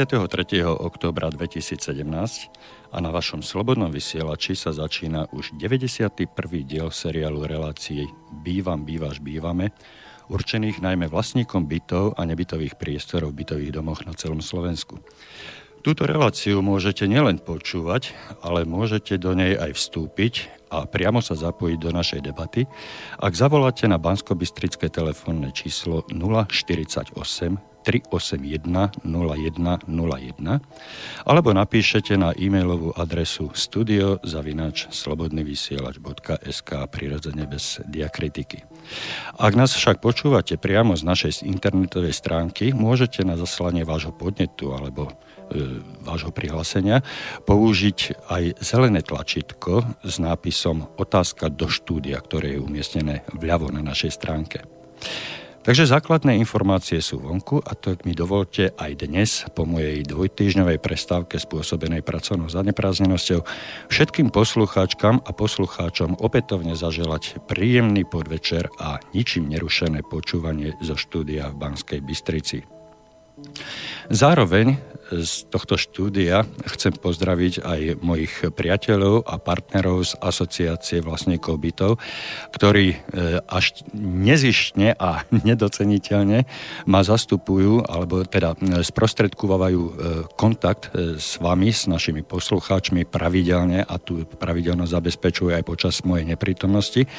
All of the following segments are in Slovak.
Dnes je 23. októbra 2017 a na vašom slobodnom vysielači sa začína už 91. diel seriálu relácií Bývam, bývaš, bývame, určených najmä vlastníkom bytov a nebytových priestorov v bytových domoch na celom Slovensku. Túto reláciu môžete nielen počúvať, ale môžete do nej aj vstúpiť a priamo sa zapojiť do našej debaty, ak zavoláte na bansko telefónne číslo 048 381 0101 alebo napíšete na e-mailovú adresu studiozavinač.slobodnyvysielač.sk prirodzene bez diakritiky. Ak nás však počúvate priamo z našej internetovej stránky, môžete na zaslanie vášho podnetu alebo e, vášho prihlásenia použiť aj zelené tlačítko s nápisom Otázka do štúdia, ktoré je umiestnené vľavo na našej stránke. Takže základné informácie sú vonku a to mi dovolte aj dnes po mojej dvojtýždňovej prestávke spôsobenej pracovnou zaneprázdnenosťou všetkým poslucháčkam a poslucháčom opätovne zaželať príjemný podvečer a ničím nerušené počúvanie zo štúdia v Banskej Bystrici. Zároveň z tohto štúdia chcem pozdraviť aj mojich priateľov a partnerov z asociácie vlastníkov bytov, ktorí e, až nezištne a nedoceniteľne ma zastupujú, alebo teda e, sprostredkovajú e, kontakt s vami, s našimi poslucháčmi pravidelne a tu pravidelno zabezpečujú aj počas mojej neprítomnosti.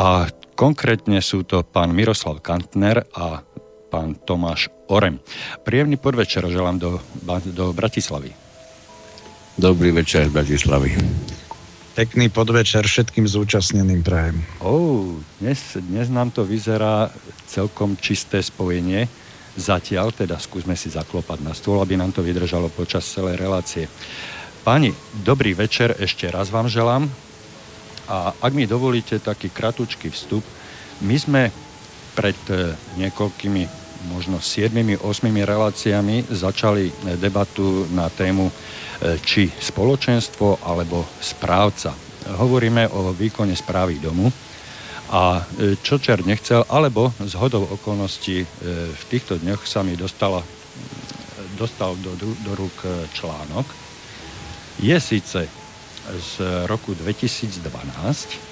A konkrétne sú to pán Miroslav Kantner a pán Tomáš Orem. Príjemný podvečer želám do, do Bratislavy. Dobrý večer z Bratislavy. Pekný podvečer všetkým zúčastneným prajem. Oh, dnes, dnes nám to vyzerá celkom čisté spojenie. Zatiaľ teda skúsme si zaklopať na stôl, aby nám to vydržalo počas celej relácie. Páni, dobrý večer ešte raz vám želám. A ak mi dovolíte taký kratučký vstup, my sme pred eh, niekoľkými možno 7-8 reláciami začali debatu na tému e, či spoločenstvo alebo správca. Hovoríme o výkone správy domu a e, čo čer nechcel, alebo z hodou okolností e, v týchto dňoch sa mi dostala, dostal do, do rúk článok. Je síce z roku 2012,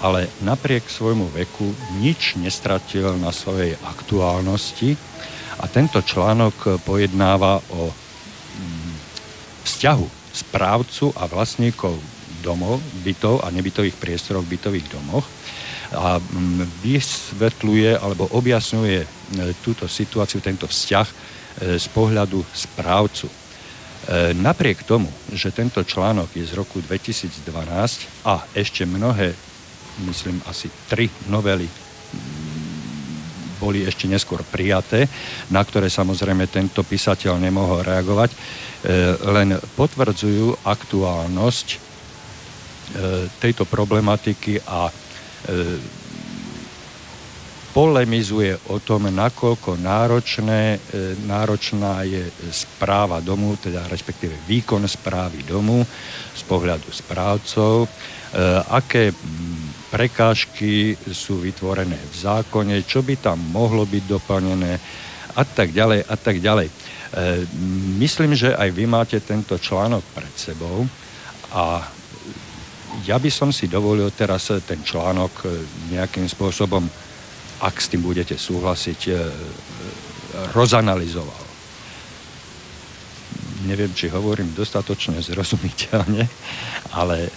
ale napriek svojmu veku nič nestratil na svojej aktuálnosti a tento článok pojednáva o mm, vzťahu správcu a vlastníkov domov, bytov a nebytových priestorov v bytových domoch a mm, vysvetľuje alebo objasňuje e, túto situáciu, tento vzťah e, z pohľadu správcu. E, napriek tomu, že tento článok je z roku 2012 a ešte mnohé myslím, asi tri novely boli ešte neskôr prijaté, na ktoré samozrejme tento písateľ nemohol reagovať, e, len potvrdzujú aktuálnosť e, tejto problematiky a e, polemizuje o tom, nakoľko náročné, náročná je správa domu, teda respektíve výkon správy domu z pohľadu správcov, aké prekážky sú vytvorené v zákone, čo by tam mohlo byť doplnené a tak ďalej a tak ďalej. E, myslím, že aj vy máte tento článok pred sebou a ja by som si dovolil teraz ten článok e, nejakým spôsobom, ak s tým budete súhlasiť, e, rozanalizoval. Neviem, či hovorím dostatočne zrozumiteľne, ale e,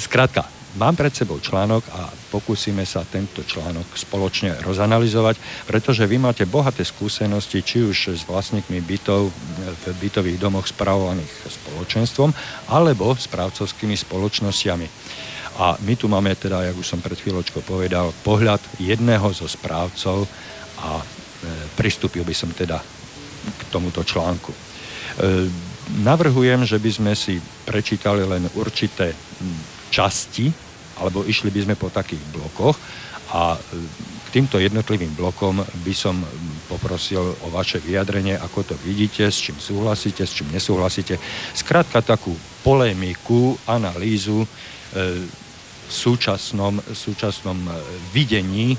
skrátka, Mám pred sebou článok a pokúsime sa tento článok spoločne rozanalizovať, pretože vy máte bohaté skúsenosti, či už s vlastníkmi bytov v bytových domoch spravovaných spoločenstvom, alebo s právcovskými spoločnosťami. A my tu máme teda, jak už som pred chvíľočkou povedal, pohľad jedného zo správcov a e, pristúpil by som teda k tomuto článku. E, navrhujem, že by sme si prečítali len určité časti, alebo išli by sme po takých blokoch a e, k týmto jednotlivým blokom by som poprosil o vaše vyjadrenie, ako to vidíte, s čím súhlasíte, s čím nesúhlasíte. Skrátka takú polémiku, analýzu e, v súčasnom, v súčasnom e, videní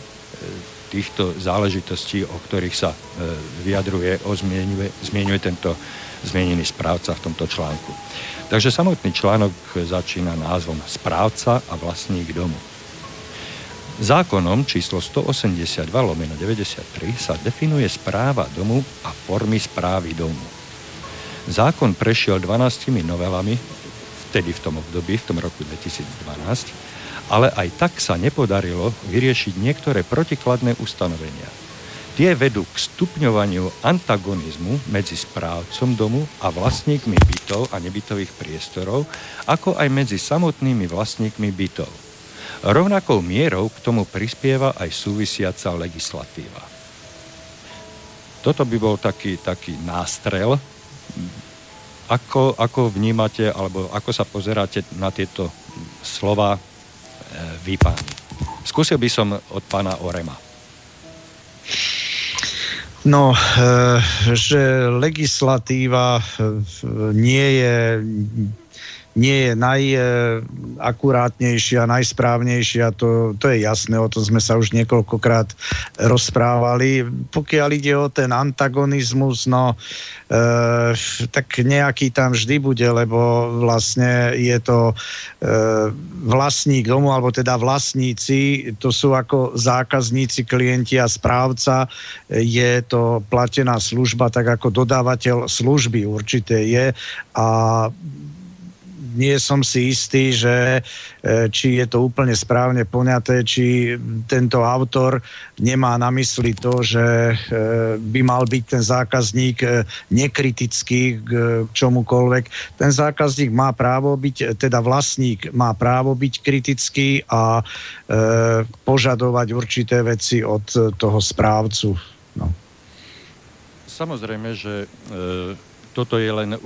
týchto záležitostí, o ktorých sa vyjadruje, zmienuje tento zmienený správca v tomto článku. Takže samotný článok začína názvom Správca a vlastník domu. Zákonom číslo 182 lomeno 93 sa definuje správa domu a formy správy domu. Zákon prešiel 12 novelami, vtedy v tom období, v tom roku 2012, ale aj tak sa nepodarilo vyriešiť niektoré protikladné ustanovenia. Tie vedú k stupňovaniu antagonizmu medzi správcom domu a vlastníkmi bytov a nebytových priestorov, ako aj medzi samotnými vlastníkmi bytov. Rovnakou mierou k tomu prispieva aj súvisiaca legislatíva. Toto by bol taký, taký nástrel. Ako, ako vnímate, alebo ako sa pozeráte na tieto slova vy páni. Skúsil by som od pána Orema. No, e, že legislatíva e, nie je nie je najakurátnejšia, najsprávnejšia, to, to je jasné, o tom sme sa už niekoľkokrát rozprávali. Pokiaľ ide o ten antagonizmus, no e, tak nejaký tam vždy bude, lebo vlastne je to e, vlastník domu, alebo teda vlastníci, to sú ako zákazníci, klienti a správca, je to platená služba, tak ako dodávateľ služby určite je a nie som si istý, že e, či je to úplne správne poňaté, či tento autor nemá na mysli to, že e, by mal byť ten zákazník e, nekritický k čomukoľvek. Ten zákazník má právo byť, teda vlastník má právo byť kritický a požadovať určité veci od toho správcu. No. Samozrejme, že e toto je len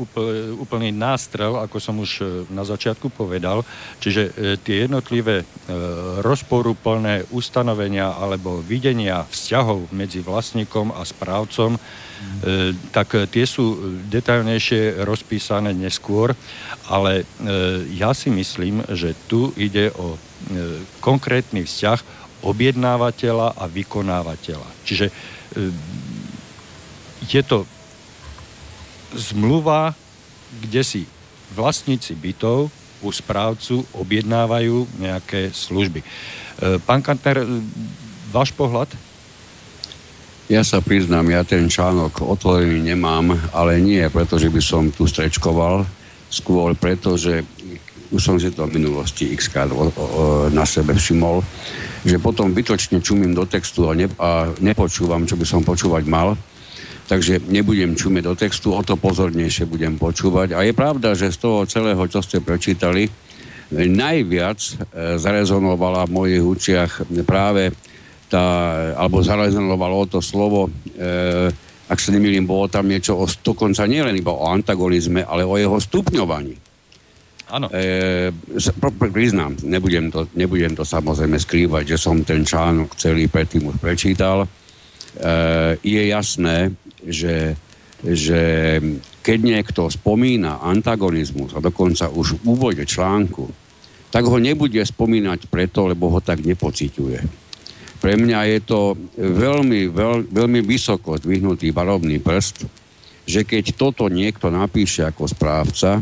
úplný nástrel, ako som už e, na začiatku povedal. Čiže e, tie jednotlivé e, rozporúplné ustanovenia alebo videnia vzťahov medzi vlastníkom a správcom, tak tie sú detailnejšie rozpísané neskôr, ale ja si myslím, že tu ide o konkrétny vzťah objednávateľa a vykonávateľa. Čiže je to zmluva, kde si vlastníci bytov u správcu objednávajú nejaké služby. E, pán Kantner, váš pohľad? Ja sa priznám, ja ten článok otvorený nemám, ale nie preto, že by som tu strečkoval, skôr preto, že už som si to v minulosti x na sebe všimol, že potom bytočne čumím do textu a, ne, a nepočúvam, čo by som počúvať mal takže nebudem čumieť do textu, o to pozornejšie budem počúvať. A je pravda, že z toho celého, čo ste prečítali, najviac e, zarezonovala v mojich učiach práve tá, alebo zarezonovalo to slovo, e, ak sa nemýlim, bolo tam niečo o, dokonca nielen iba o antagonizme, ale o jeho stupňovaní. Áno. E, priznám, nebudem to, nebudem to samozrejme skrývať, že som ten článok celý predtým už prečítal. E, je jasné, že, že keď niekto spomína antagonizmus a dokonca už v úvode článku, tak ho nebude spomínať preto, lebo ho tak nepociťuje. Pre mňa je to veľmi, veľ, veľmi vysoko zdvihnutý barovný prst, že keď toto niekto napíše ako správca,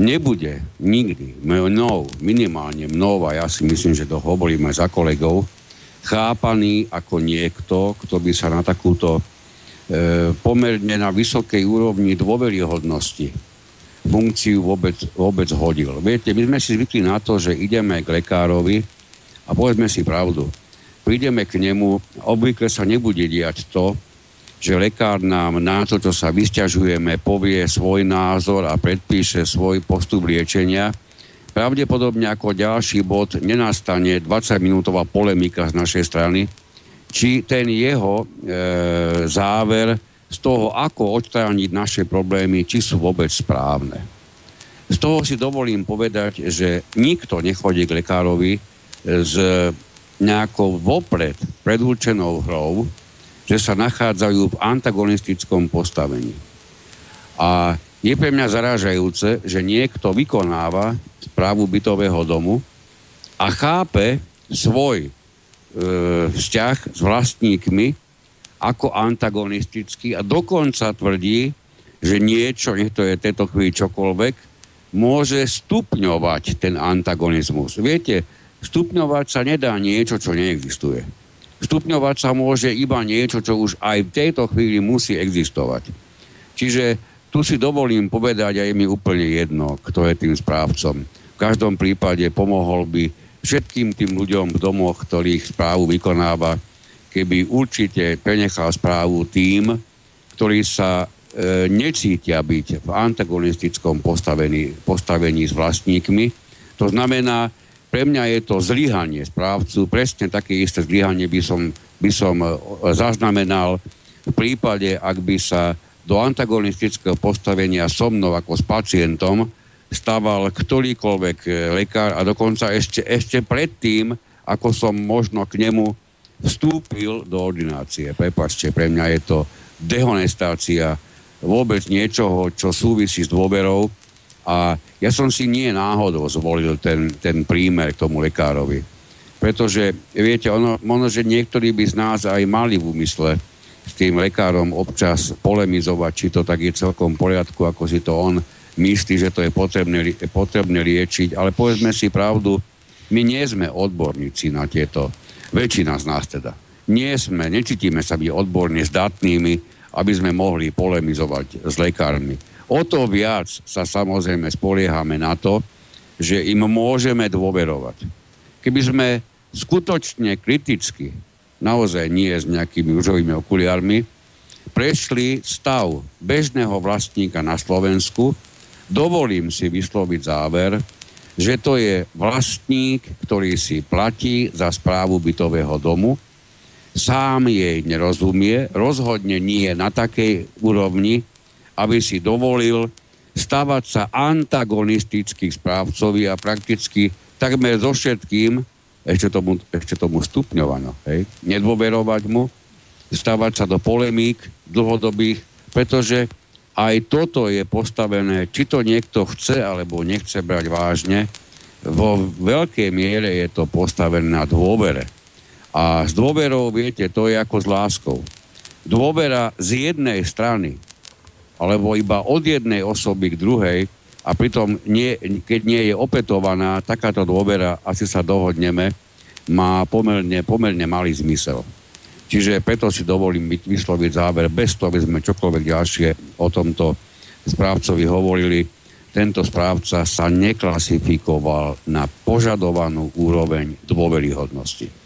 nebude nikdy mnou, minimálne mnou, a ja si myslím, že to hovorím aj za kolegov, chápaný ako niekto, kto by sa na takúto pomerne na vysokej úrovni dôveryhodnosti funkciu vôbec, vôbec hodil. Viete, my sme si zvykli na to, že ideme k lekárovi a povedzme si pravdu. Prídeme k nemu, obvykle sa nebude diať to, že lekár nám na to, čo sa vysťažujeme, povie svoj názor a predpíše svoj postup liečenia. Pravdepodobne ako ďalší bod nenastane 20-minútová polemika z našej strany, či ten jeho e, záver z toho, ako odstrániť naše problémy, či sú vôbec správne. Z toho si dovolím povedať, že nikto nechodí k lekárovi s nejakou vopred predurčenou hrou, že sa nachádzajú v antagonistickom postavení. A je pre mňa zarážajúce, že niekto vykonáva správu bytového domu a chápe svoj vzťah s vlastníkmi ako antagonistický a dokonca tvrdí, že niečo, nech to je tejto chvíli čokoľvek, môže stupňovať ten antagonizmus. Viete, stupňovať sa nedá niečo, čo neexistuje. Stupňovať sa môže iba niečo, čo už aj v tejto chvíli musí existovať. Čiže tu si dovolím povedať, a je mi úplne jedno, kto je tým správcom. V každom prípade pomohol by všetkým tým ľuďom v domoch, ktorých správu vykonáva, keby určite prenechal správu tým, ktorí sa e, necítia byť v antagonistickom postavení, postavení s vlastníkmi. To znamená, pre mňa je to zlyhanie správcu, presne také isté zlyhanie by som, by som e, zaznamenal v prípade, ak by sa do antagonistického postavenia so mnou ako s pacientom stával ktorýkoľvek e, lekár a dokonca ešte, ešte predtým, ako som možno k nemu vstúpil do ordinácie. Prepačte, pre mňa je to dehonestácia vôbec niečoho, čo súvisí s dôverou a ja som si nie náhodou zvolil ten, ten prímer k tomu lekárovi. Pretože, viete, ono, ono, že niektorí by z nás aj mali v úmysle s tým lekárom občas polemizovať, či to tak je celkom v poriadku, ako si to on myslí, že to je potrebné, potrebné liečiť. Ale povedzme si pravdu, my nie sme odborníci na tieto, väčšina z nás teda. Nie sme, necítime sa byť odborne zdatnými, aby sme mohli polemizovať s lekármi. O to viac sa samozrejme spoliehame na to, že im môžeme dôverovať. Keby sme skutočne kriticky naozaj nie s nejakými užovými okuliarmi, prešli stav bežného vlastníka na Slovensku, dovolím si vysloviť záver, že to je vlastník, ktorý si platí za správu bytového domu, sám jej nerozumie, rozhodne nie na takej úrovni, aby si dovolil stavať sa antagonisticky správcovi a prakticky takmer so všetkým ešte tomu, ešte tomu stupňovano. Hej? Nedôverovať mu, stavať sa do polemík dlhodobých, pretože aj toto je postavené, či to niekto chce alebo nechce brať vážne, vo veľkej miere je to postavené na dôvere. A s dôverou, viete, to je ako s láskou. Dôvera z jednej strany, alebo iba od jednej osoby k druhej, a pritom, nie, keď nie je opetovaná takáto dôvera, asi sa dohodneme, má pomerne, pomerne malý zmysel. Čiže preto si dovolím vysloviť záver, bez toho, aby sme čokoľvek ďalšie o tomto správcovi hovorili. Tento správca sa neklasifikoval na požadovanú úroveň dôveryhodnosti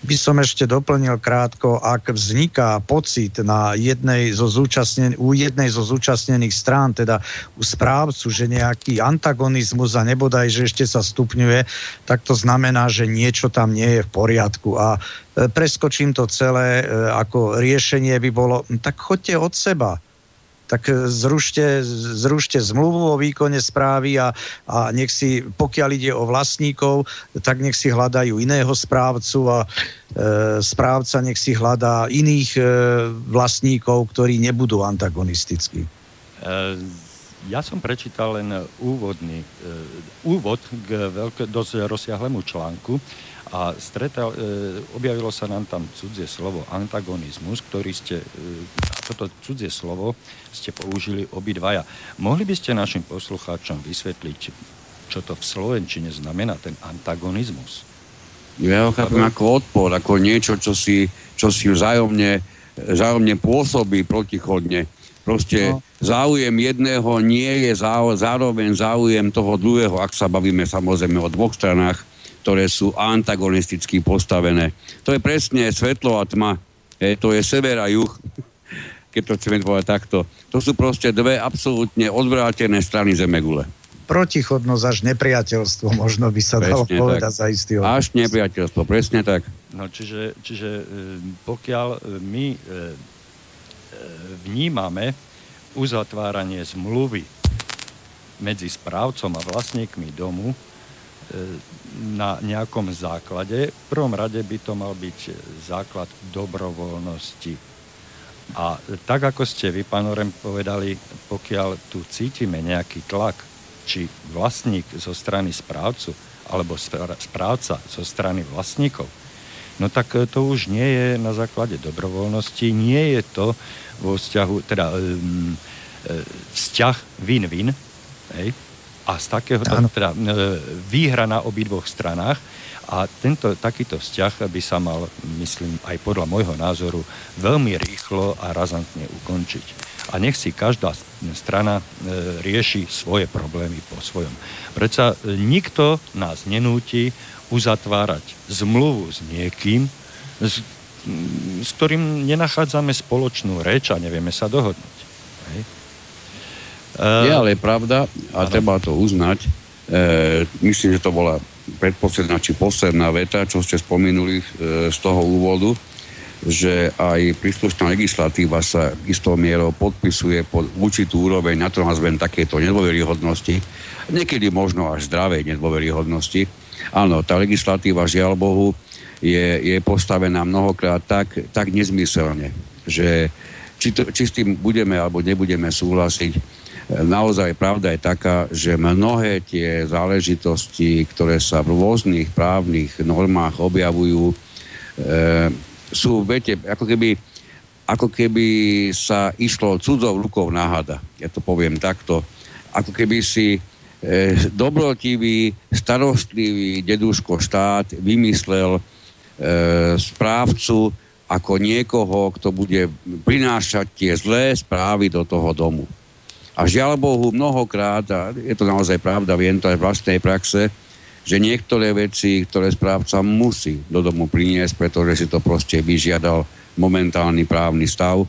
by som ešte doplnil krátko, ak vzniká pocit na jednej zo zúčastnen- u jednej zo zúčastnených strán, teda u správcu, že nejaký antagonizmus a nebodaj, že ešte sa stupňuje, tak to znamená, že niečo tam nie je v poriadku. A e, preskočím to celé, e, ako riešenie by bolo, tak choďte od seba tak zrušte, zrušte zmluvu o výkone správy a, a nech si, pokiaľ ide o vlastníkov, tak nech si hľadajú iného správcu a e, správca nech si hľadá iných e, vlastníkov, ktorí nebudú antagonistickí. E, ja som prečítal len úvodný, e, úvod k veľké, dosť rozsiahlému článku, a stretal, e, objavilo sa nám tam cudzie slovo antagonizmus, ktorý ste, e, toto cudzie slovo ste použili obidvaja. Mohli by ste našim poslucháčom vysvetliť, čo to v Slovenčine znamená ten antagonizmus? Ja ho chápem ako odpor, ako niečo, čo si, čo si vzájomne, vzájomne pôsobí protichodne. Proste no. záujem jedného nie je zároveň záujem toho druhého, ak sa bavíme samozrejme o dvoch stranách ktoré sú antagonisticky postavené. To je presne svetlo a tma. E, to je sever a juh, keď to chceme povedať takto. To sú proste dve absolútne odvrátené strany Zemegule. Protichodnosť až nepriateľstvo, možno by sa presne dalo povedať tak. za istý odnos. Až nepriateľstvo, presne tak. No, čiže, čiže e, pokiaľ e, my vnímame uzatváranie zmluvy medzi správcom a vlastníkmi domu na nejakom základe. V prvom rade by to mal byť základ dobrovoľnosti. A tak, ako ste vy, pán Orem, povedali, pokiaľ tu cítime nejaký tlak, či vlastník zo strany správcu, alebo správca zo strany vlastníkov, no tak e, to už nie je na základe dobrovoľnosti, nie je to vo vzťahu, teda um, vzťah win-win, hej, a z takého, teda, výhra na obidvoch stranách a tento takýto vzťah by sa mal, myslím, aj podľa môjho názoru veľmi rýchlo a razantne ukončiť a nech si každá strana e, rieši svoje problémy po svojom. Preca e, nikto nás nenúti uzatvárať zmluvu s niekým, s, s ktorým nenachádzame spoločnú reč a nevieme sa dohodnúť. Hej. Je ale pravda, a ano. treba to uznať, e, myslím, že to bola predposledná či posledná veta, čo ste spomenuli e, z toho úvodu, že aj príslušná legislatíva sa istou mierou podpisuje pod určitú úroveň, na to nazvem takéto nedôveryhodnosti, niekedy možno až zdravej nedôveryhodnosti. Áno, tá legislatíva, žiaľ Bohu, je, je postavená mnohokrát tak, tak nezmyselne, že či, to, či s tým budeme alebo nebudeme súhlasiť, naozaj pravda je taká, že mnohé tie záležitosti, ktoré sa v rôznych právnych normách objavujú, e, sú, viete, ako keby, ako keby sa išlo cudzou rukou na hada. Ja to poviem takto. Ako keby si e, dobrotivý, starostlivý deduško štát vymyslel e, správcu ako niekoho, kto bude prinášať tie zlé správy do toho domu. A žiaľ Bohu, mnohokrát, a je to naozaj pravda, viem to aj v vlastnej praxe, že niektoré veci, ktoré správca musí do domu priniesť, pretože si to proste vyžiadal momentálny právny stav,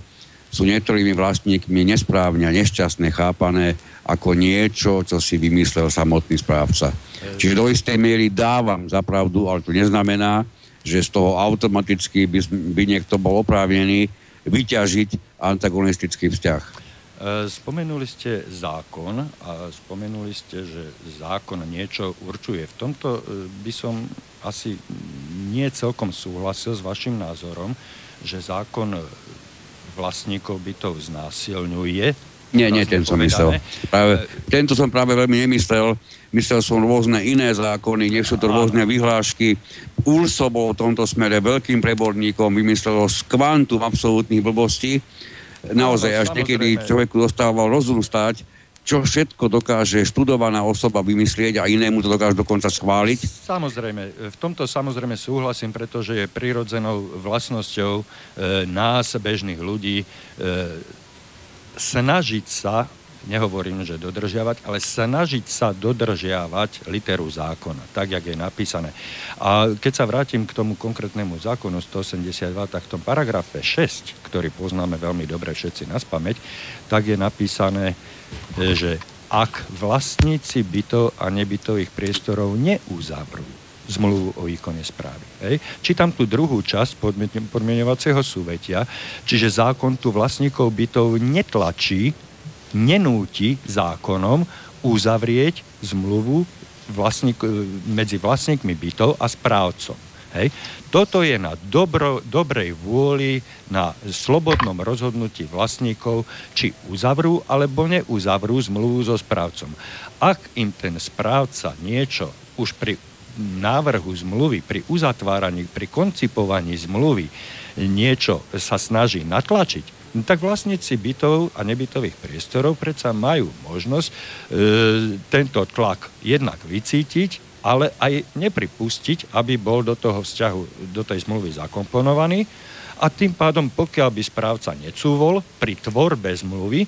sú niektorými vlastníkmi nesprávne a nešťastne chápané ako niečo, čo si vymyslel samotný správca. Čiže do istej miery dávam za pravdu, ale to neznamená, že z toho automaticky by, by niekto bol oprávnený vyťažiť antagonistický vzťah. E, spomenuli ste zákon a spomenuli ste, že zákon niečo určuje. V tomto e, by som asi nie celkom súhlasil s vašim názorom, že zákon vlastníkov bytov znásilňuje. Nie, nie, ten som myslel. Práve, tento som práve veľmi nemyslel. Myslel som rôzne iné zákony, nech sú to rôzne vyhlášky. ULSO bol v tomto smere veľkým preborníkom, vymyslelo z kvantum absolútnych blbostí naozaj až niekedy človeku dostával rozum stať, čo všetko dokáže študovaná osoba vymyslieť a inému to dokáže dokonca schváliť? Samozrejme, v tomto samozrejme súhlasím, pretože je prirodzenou vlastnosťou e, nás, bežných ľudí, e, snažiť sa nehovorím, že dodržiavať, ale snažiť sa dodržiavať literu zákona, tak, jak je napísané. A keď sa vrátim k tomu konkrétnemu zákonu 182, tak v tom paragrafe 6, ktorý poznáme veľmi dobre všetci na spameť, tak je napísané, že ak vlastníci bytov a nebytových priestorov neuzavrú zmluvu o výkone správy. Hej. Čítam tú druhú časť podmienovacieho súvetia, čiže zákon tu vlastníkov bytov netlačí nenúti zákonom uzavrieť zmluvu vlastník, medzi vlastníkmi bytov a správcom. Hej. Toto je na dobro, dobrej vôli, na slobodnom rozhodnutí vlastníkov, či uzavrú alebo neuzavrú zmluvu so správcom. Ak im ten správca niečo už pri návrhu zmluvy, pri uzatváraní, pri koncipovaní zmluvy niečo sa snaží natlačiť, no tak vlastníci bytov a nebytových priestorov predsa majú možnosť e, tento tlak jednak vycítiť, ale aj nepripustiť, aby bol do toho vzťahu, do tej zmluvy zakomponovaný. A tým pádom, pokiaľ by správca necúvol pri tvorbe zmluvy,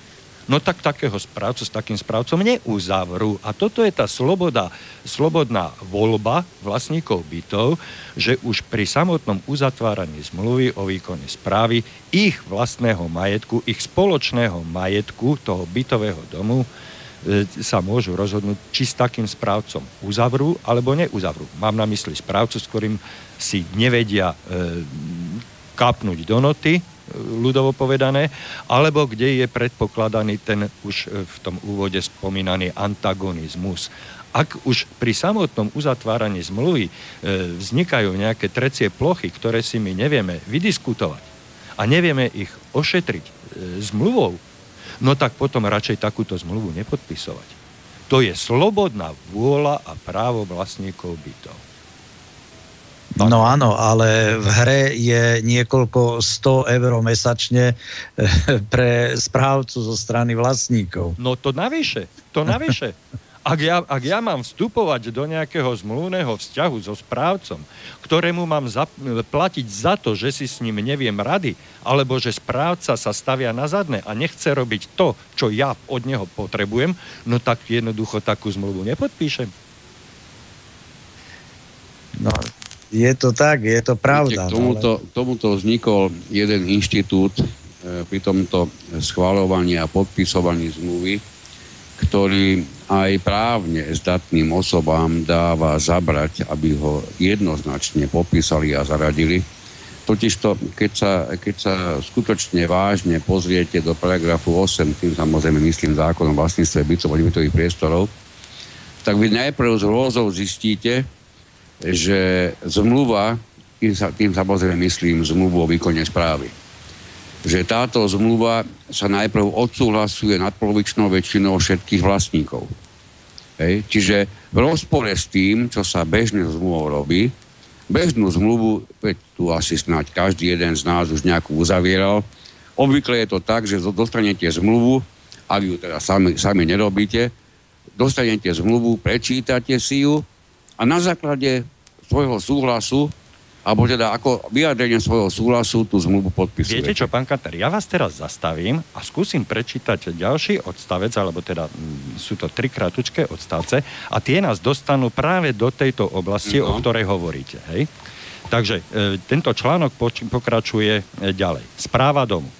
no tak takého správcu s takým správcom neuzavrú. A toto je tá sloboda, slobodná voľba vlastníkov bytov, že už pri samotnom uzatváraní zmluvy o výkone správy ich vlastného majetku, ich spoločného majetku toho bytového domu e, sa môžu rozhodnúť, či s takým správcom uzavrú alebo neuzavrú. Mám na mysli správcu, s ktorým si nevedia e, kapnúť do noty, ľudovo povedané, alebo kde je predpokladaný ten už e, v tom úvode spomínaný antagonizmus. Ak už pri samotnom uzatváraní zmluvy e, vznikajú nejaké trecie plochy, ktoré si my nevieme vydiskutovať a nevieme ich ošetriť e, zmluvou, no tak potom radšej takúto zmluvu nepodpisovať. To je slobodná vôľa a právo vlastníkov bytov. No áno, ale v hre je niekoľko 100 eur mesačne pre správcu zo strany vlastníkov. No to navyše, to navyše. Ak ja, ak ja mám vstupovať do nejakého zmluvného vzťahu so správcom, ktorému mám za, platiť za to, že si s ním neviem rady, alebo že správca sa stavia na zadne a nechce robiť to, čo ja od neho potrebujem, no tak jednoducho takú zmluvu nepodpíšem. No, je to tak, je to pravda. K tomuto, ale... tomuto vznikol jeden inštitút e, pri tomto schváľovaní a podpisovaní zmluvy, ktorý aj právne zdatným osobám dáva zabrať, aby ho jednoznačne popísali a zaradili. Totižto, keď sa, keď sa skutočne vážne pozriete do paragrafu 8, tým samozrejme myslím zákon o vlastníctve bytov a bytových priestorov, tak vy najprv z rôzov zistíte, že zmluva, tým, sa, tým samozrejme myslím zmluvu o výkone správy, že táto zmluva sa najprv odsúhlasuje nadpolovičnou väčšinou všetkých vlastníkov. Hej. Čiže v rozpore s tým, čo sa bežne zmluvou robí, bežnú zmluvu, veď tu asi snáď každý jeden z nás už nejakú uzavieral, obvykle je to tak, že dostanete zmluvu, ak ju teda sami, sami nerobíte, dostanete zmluvu, prečítate si ju a na základe svojho súhlasu alebo teda ako vyjadrenie svojho súhlasu tú zmluvu podpisujete. Viete čo, pán Kanter, ja vás teraz zastavím a skúsim prečítať ďalší odstavec, alebo teda m, sú to tri kratučké odstavce a tie nás dostanú práve do tejto oblasti, no. o ktorej hovoríte. Hej? Takže e, tento článok poč- pokračuje e, ďalej. Správa domu.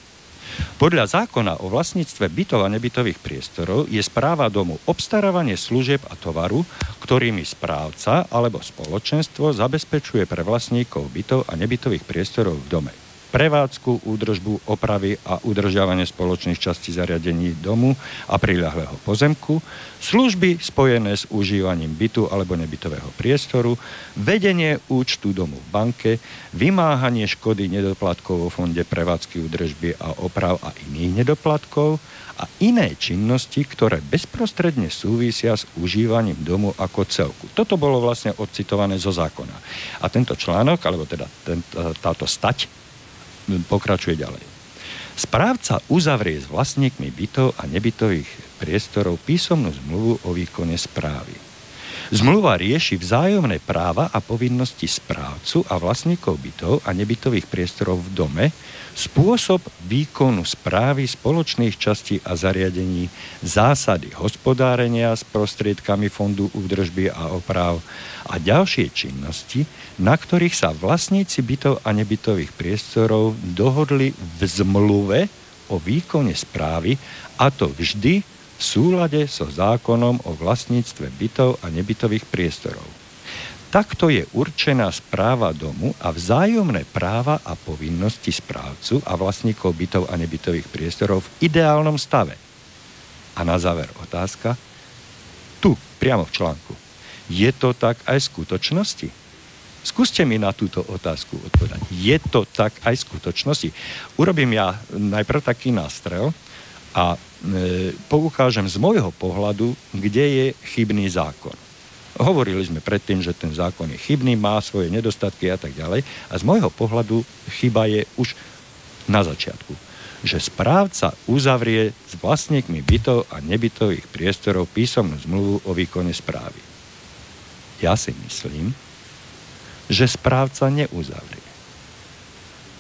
Podľa zákona o vlastníctve bytov a nebytových priestorov je správa domu obstarávanie služieb a tovaru, ktorými správca alebo spoločenstvo zabezpečuje pre vlastníkov bytov a nebytových priestorov v dome prevádzku, údržbu, opravy a udržiavanie spoločných častí zariadení domu a priľahlého pozemku, služby spojené s užívaním bytu alebo nebytového priestoru, vedenie účtu domu v banke, vymáhanie škody nedoplatkov vo fonde prevádzky, údržby a oprav a iných nedoplatkov a iné činnosti, ktoré bezprostredne súvisia s užívaním domu ako celku. Toto bolo vlastne odcitované zo zákona. A tento článok, alebo teda tento, táto stať pokračuje ďalej. Správca uzavrie s vlastníkmi bytov a nebytových priestorov písomnú zmluvu o výkone správy. Zmluva rieši vzájomné práva a povinnosti správcu a vlastníkov bytov a nebytových priestorov v dome, spôsob výkonu správy spoločných častí a zariadení, zásady hospodárenia s prostriedkami fondu údržby a oprav a ďalšie činnosti, na ktorých sa vlastníci bytov a nebytových priestorov dohodli v zmluve o výkone správy a to vždy v súlade so zákonom o vlastníctve bytov a nebytových priestorov. Takto je určená správa domu a vzájomné práva a povinnosti správcu a vlastníkov bytov a nebytových priestorov v ideálnom stave. A na záver otázka. Tu, priamo v článku. Je to tak aj v skutočnosti? Skúste mi na túto otázku odpovedať. Je to tak aj v skutočnosti? Urobím ja najprv taký nástrel a poukážem z môjho pohľadu, kde je chybný zákon. Hovorili sme predtým, že ten zákon je chybný, má svoje nedostatky a tak ďalej. A z môjho pohľadu chyba je už na začiatku. Že správca uzavrie s vlastníkmi bytov a nebytových priestorov písomnú zmluvu o výkone správy. Ja si myslím, že správca neuzavrie.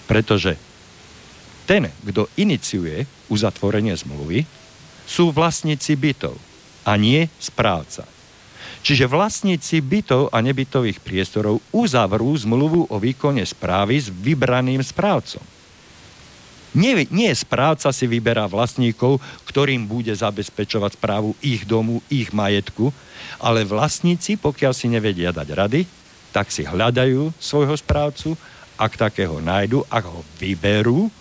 Pretože ten, kto iniciuje uzatvorenie zmluvy, sú vlastníci bytov a nie správca. Čiže vlastníci bytov a nebytových priestorov uzavrú zmluvu o výkone správy s vybraným správcom. Nie, nie správca si vyberá vlastníkov, ktorým bude zabezpečovať správu ich domu, ich majetku, ale vlastníci, pokiaľ si nevedia dať rady, tak si hľadajú svojho správcu, ak takého nájdu, ak ho vyberú,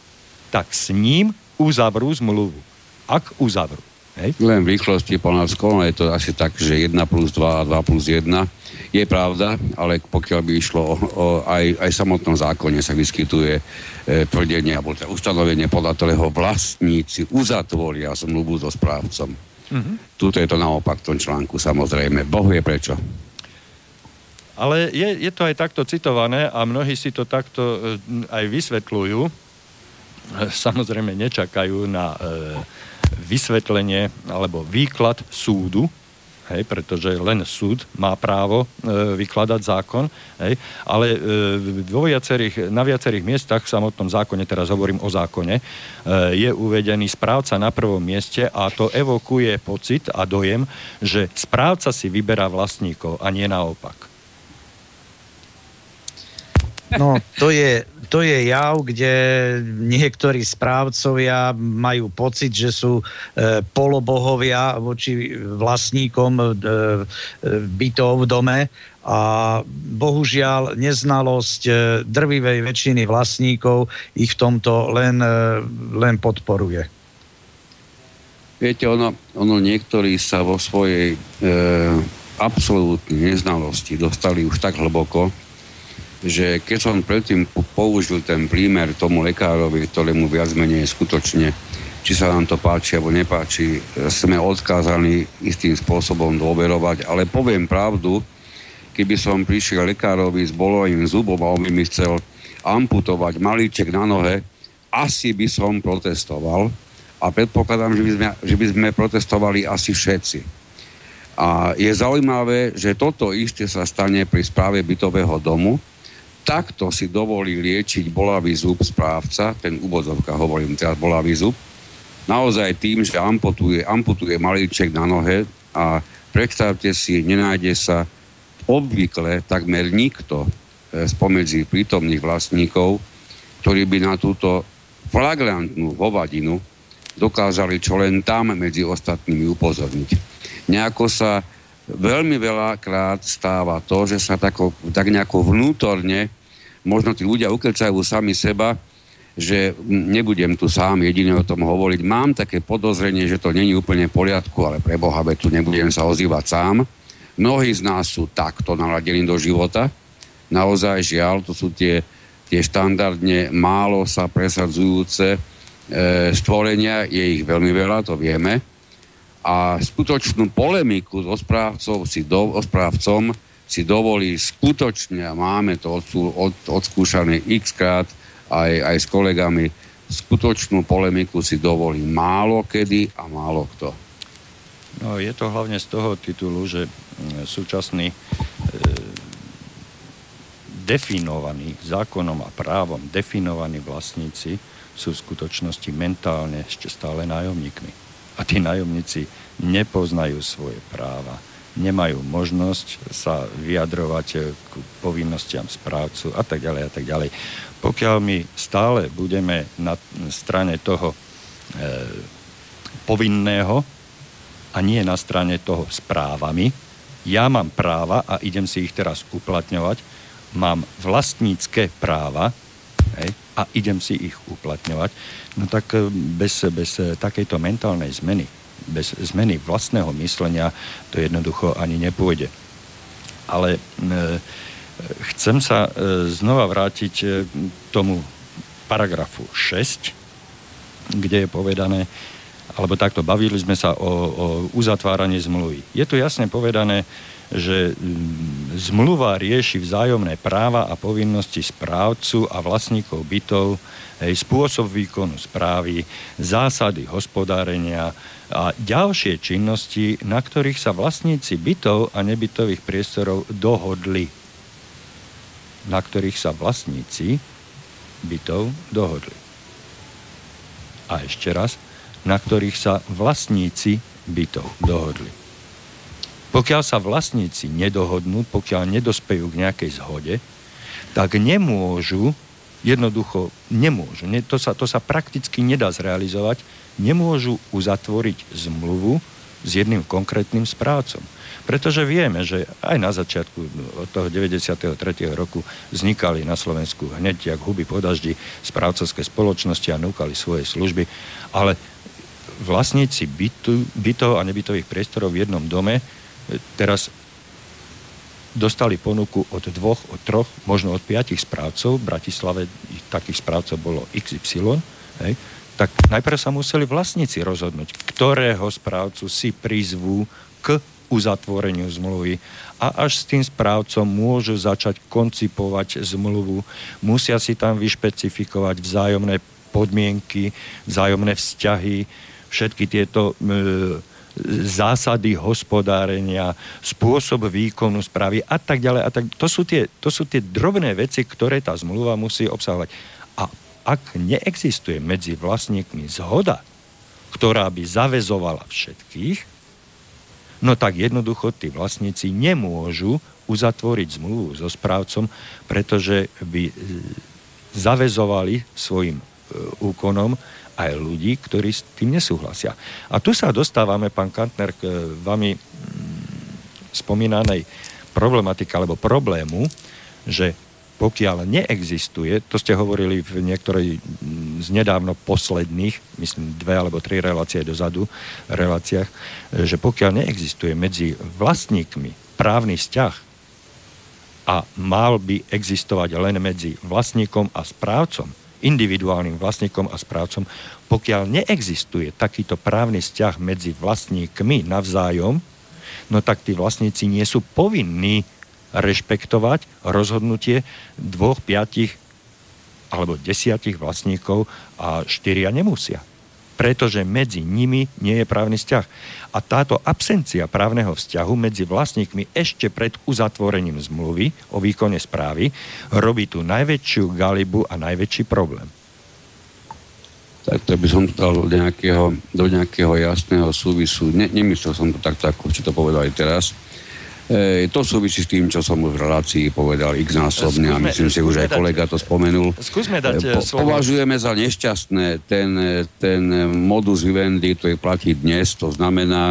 tak s ním uzavrú zmluvu. Ak uzavrú. Hej? Len v rýchlosti Polnavsko, je to asi tak, že 1 plus 2 a 2 plus 1 je pravda, ale pokiaľ by išlo o, o aj, aj samotnom zákone sa vyskytuje e, tvrdenie alebo teda ustanovenie, podľa ktorého vlastníci uzatvoria zmluvu so správcom. Mm-hmm. Tuto je to naopak v tom článku, samozrejme. Boh vie prečo. Ale je, je to aj takto citované a mnohí si to takto aj vysvetľujú. Samozrejme nečakajú na vysvetlenie alebo výklad súdu, hej, pretože len súd má právo e, vykladať zákon, hej, ale e, vo viacerých, na viacerých miestach v samotnom zákone, teraz hovorím o zákone, e, je uvedený správca na prvom mieste a to evokuje pocit a dojem, že správca si vyberá vlastníkov a nie naopak. No, to je, to je jav, kde niektorí správcovia majú pocit, že sú e, polobohovia voči vlastníkom e, e, bytov v dome a bohužiaľ neznalosť e, drvivej väčšiny vlastníkov ich v tomto len, e, len podporuje. Viete, ono, ono niektorí sa vo svojej e, absolútnej neznalosti dostali už tak hlboko, že keď som predtým použil ten prímer tomu lekárovi, ktorému viac menej skutočne, či sa nám to páči alebo nepáči, sme odkázaní istým spôsobom dôverovať, ale poviem pravdu, keby som prišiel lekárovi s bolovým zubom a on by mi chcel amputovať malíček na nohe, asi by som protestoval. A predpokladám, že by sme, že by sme protestovali asi všetci. A je zaujímavé, že toto isté sa stane pri správe bytového domu, takto si dovolí liečiť bolavý zub správca, ten úvodzovka hovorím teraz bolavý zub, naozaj tým, že amputuje, amputuje malíček na nohe a predstavte si, nenájde sa obvykle takmer nikto e, spomedzi prítomných vlastníkov, ktorí by na túto flagrantnú hovadinu dokázali čo len tam medzi ostatnými upozorniť. Nejako sa veľmi veľakrát stáva to, že sa tako, tak nejako vnútorne možno tí ľudia ukecajú sami seba, že nebudem tu sám jediný o tom hovoriť. Mám také podozrenie, že to není úplne v poriadku, ale pre Boha, tu nebudem sa ozývať sám. Mnohí z nás sú takto naladení do života. Naozaj žiaľ, to sú tie, tie štandardne málo sa presadzujúce e, stvorenia, je ich veľmi veľa, to vieme a skutočnú polemiku so správcom si, do, správcom si dovolí skutočne, a máme to od, od, odskúšané x krát aj, aj s kolegami, skutočnú polemiku si dovolí málo kedy a málo kto. No, je to hlavne z toho titulu, že súčasní e, definovaní zákonom a právom definovaní vlastníci sú v skutočnosti mentálne ešte stále nájomníkmi a tí nájomníci nepoznajú svoje práva, nemajú možnosť sa vyjadrovať k povinnostiam správcu a tak ďalej a tak ďalej. Pokiaľ my stále budeme na strane toho e, povinného a nie na strane toho správami, ja mám práva a idem si ich teraz uplatňovať, mám vlastnícke práva hej, a idem si ich uplatňovať, no tak e, bez, bez e, takejto mentálnej zmeny, bez zmeny vlastného myslenia to jednoducho ani nepôjde. Ale e, chcem sa e, znova vrátiť e, tomu paragrafu 6, kde je povedané, alebo takto bavili sme sa o, o uzatváraní zmluvy. Je tu jasne povedané, že mm, zmluva rieši vzájomné práva a povinnosti správcu a vlastníkov bytov, hej, spôsob výkonu správy, zásady hospodárenia a ďalšie činnosti, na ktorých sa vlastníci bytov a nebytových priestorov dohodli. Na ktorých sa vlastníci bytov dohodli. A ešte raz, na ktorých sa vlastníci bytov dohodli. Pokiaľ sa vlastníci nedohodnú, pokiaľ nedospejú k nejakej zhode, tak nemôžu, jednoducho nemôžu, ne, to, sa, to sa prakticky nedá zrealizovať, nemôžu uzatvoriť zmluvu s jedným konkrétnym správcom. Pretože vieme, že aj na začiatku od toho 93. roku vznikali na Slovensku hneď jak huby po daždi správcovské spoločnosti a núkali svoje služby, ale vlastníci bytu, bytov a nebytových priestorov v jednom dome teraz dostali ponuku od dvoch, od troch, možno od piatich správcov, v Bratislave takých správcov bolo XY, hej, tak najprv sa museli vlastníci rozhodnúť, ktorého správcu si prizvú k uzatvoreniu zmluvy a až s tým správcom môžu začať koncipovať zmluvu. Musia si tam vyšpecifikovať vzájomné podmienky, vzájomné vzťahy, všetky tieto e, zásady hospodárenia, spôsob výkonu správy a tak ďalej. A tak, to, sú tie, to sú tie drobné veci, ktoré tá zmluva musí obsahovať. A ak neexistuje medzi vlastníkmi zhoda, ktorá by zavezovala všetkých, no tak jednoducho tí vlastníci nemôžu uzatvoriť zmluvu so správcom, pretože by e, zavezovali svojim e, úkonom aj ľudí, ktorí s tým nesúhlasia. A tu sa dostávame, pán Kantner, k vami mm, spomínanej problematike alebo problému, že pokiaľ neexistuje, to ste hovorili v niektorej mm, z nedávno posledných, myslím dve alebo tri relácie dozadu, reláciách, že pokiaľ neexistuje medzi vlastníkmi právny vzťah a mal by existovať len medzi vlastníkom a správcom, individuálnym vlastníkom a správcom, pokiaľ neexistuje takýto právny vzťah medzi vlastníkmi navzájom, no tak tí vlastníci nie sú povinní rešpektovať rozhodnutie dvoch, piatich alebo desiatich vlastníkov a štyria nemusia. Pretože medzi nimi nie je právny vzťah. A táto absencia právneho vzťahu medzi vlastníkmi ešte pred uzatvorením zmluvy o výkone správy robí tu najväčšiu galibu a najväčší problém. Tak to by som to dal do nejakého, do nejakého jasného súvisu. Ne, nemyslel som to takto, ako ste to povedali teraz. E, to súvisí s tým, čo som už v relácii povedal x násobne a myslím si, už aj kolega to spomenul. Skúsme dať po, slovo. Považujeme za nešťastné ten, ten modus vivendi, ktorý platí dnes. To znamená,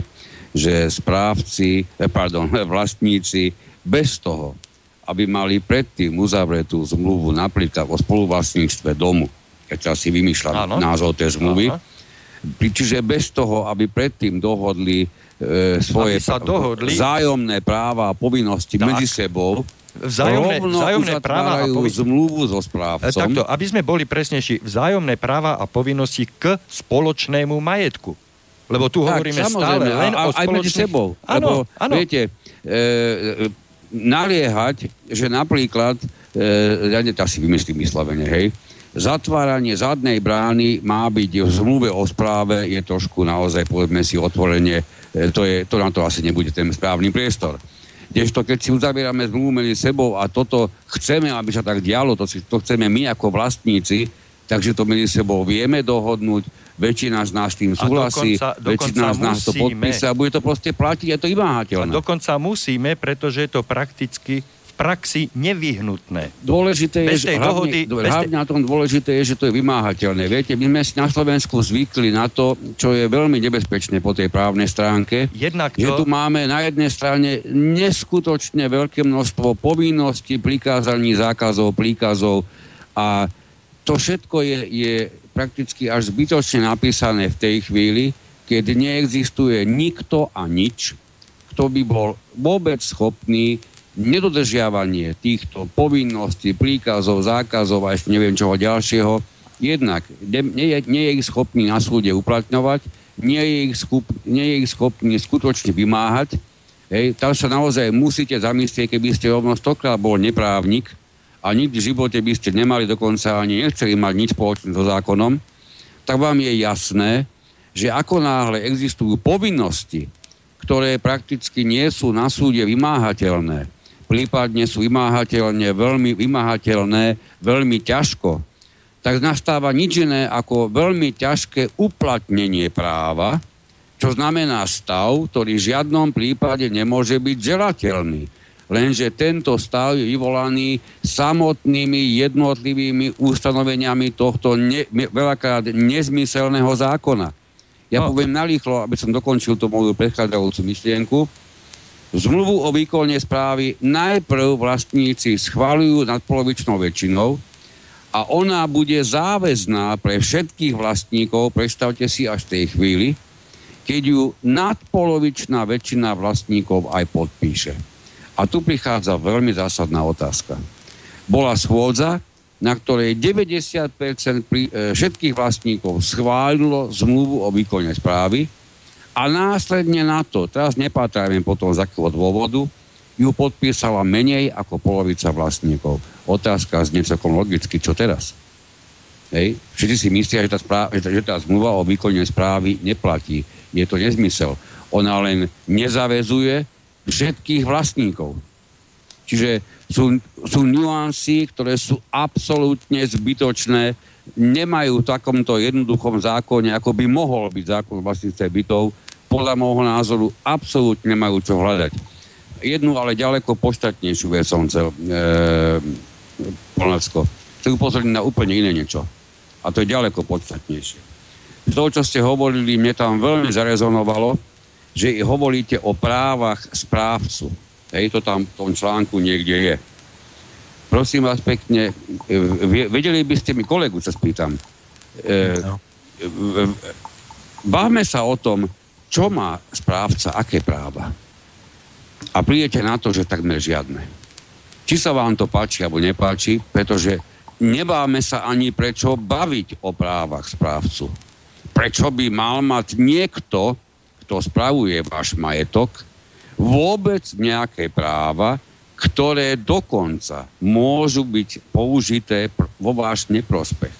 že správci, pardon, vlastníci bez toho, aby mali predtým uzavretú zmluvu napríklad o spoluvlastníctve domu, keď si vymýšľam názov tej zmluvy, Aha. čiže bez toho, aby predtým dohodli e, svoje sa dohodli, vzájomné práva a povinnosti tak, medzi sebou, vzájomné, vzájomné práva a povinnosti. zmluvu so správcom. E, takto, aby sme boli presnejší, vzájomné práva a povinnosti k spoločnému majetku. Lebo tu tak, hovoríme stále len a, o spoločných... Aj medzi sebou. Áno, lebo, áno. viete, e, naliehať, že napríklad, e, ja to asi vymyslím vyslovene, hej, zatváranie zadnej brány má byť v zmluve o správe, je trošku naozaj, povedzme si, otvorenie, e, to, je, to na to asi nebude ten správny priestor. Kdežto keď si uzavierame zmluvu medzi sebou a toto chceme, aby sa tak dialo, to, si, to chceme my ako vlastníci, takže to medzi sebou vieme dohodnúť, väčšina z nás tým súhlasí, dokonca, väčšina z nás to podpísa a bude to proste platiť, je to vymáhateľné. A dokonca musíme, pretože je to prakticky praxi nevyhnutné. Dôležité je, že, hlavne, dohody, hlavne na tom dôležité je, že to je vymáhateľné. Viete, my sme na Slovensku zvykli na to, čo je veľmi nebezpečné po tej právnej stránke. Jednak to... Že tu máme na jednej strane neskutočne veľké množstvo povinností, prikázaní, zákazov, príkazov a to všetko je, je prakticky až zbytočne napísané v tej chvíli, keď neexistuje nikto a nič, kto by bol vôbec schopný nedodržiavanie týchto povinností, príkazov, zákazov a ešte neviem čoho ďalšieho, jednak nie je, nie je ich schopný na súde uplatňovať, nie je ich, skup, nie je ich schopný skutočne vymáhať. Hej, tam sa naozaj musíte zamyslieť, keby ste rovno stokrát bol neprávnik a nikdy v živote by ste nemali dokonca ani nechceli mať nič spoločné so zákonom, tak vám je jasné, že ako náhle existujú povinnosti, ktoré prakticky nie sú na súde vymáhateľné, prípadne sú vymáhateľne, veľmi vymáhateľné, veľmi ťažko, tak nastáva nič iné ako veľmi ťažké uplatnenie práva, čo znamená stav, ktorý v žiadnom prípade nemôže byť želateľný. Lenže tento stav je vyvolaný samotnými jednotlivými ustanoveniami tohto ne, veľakrát nezmyselného zákona. Ja no. poviem narýchlo, aby som dokončil tú moju predchádzajúcu myšlienku Zmluvu o výkone správy najprv vlastníci schválujú nadpolovičnou väčšinou a ona bude záväzná pre všetkých vlastníkov, predstavte si až v tej chvíli, keď ju nadpolovičná väčšina vlastníkov aj podpíše. A tu prichádza veľmi zásadná otázka. Bola schôdza, na ktorej 90% pri, e, všetkých vlastníkov schválilo zmluvu o výkone správy A následne na to, teraz nepátrajme potom z akého dôvodu, ju podpísala menej ako polovica vlastníkov. Otázka znie celkom logicky, čo teraz? Hej. Všetci si myslia, že tá, správ, že tá zmluva o výkone správy neplatí. Je to nezmysel. Ona len nezavezuje všetkých vlastníkov. Čiže sú, sú nuancy, ktoré sú absolútne zbytočné, nemajú v takomto jednoduchom zákone, ako by mohol byť zákon vlastníctve bytov, podľa môjho názoru absolútne nemajú čo hľadať. Jednu, ale ďaleko podstatnejšiu vec som chcel e, Polnacko. Chcem upozorniť na úplne iné niečo. A to je ďaleko podstatnejšie. Z toho, čo ste hovorili, mne tam veľmi zarezonovalo, že hovoríte o právach správcu. Hej, to tam v tom článku niekde je. Prosím vás pekne, e, vedeli by ste mi, kolegu sa spýtam, e, no. bavme sa o tom, čo má správca, aké práva. A prídete na to, že takmer žiadne. Či sa vám to páči alebo nepáči, pretože nebáme sa ani prečo baviť o právach správcu. Prečo by mal mať niekto, kto spravuje váš majetok, vôbec nejaké práva, ktoré dokonca môžu byť použité vo váš neprospech.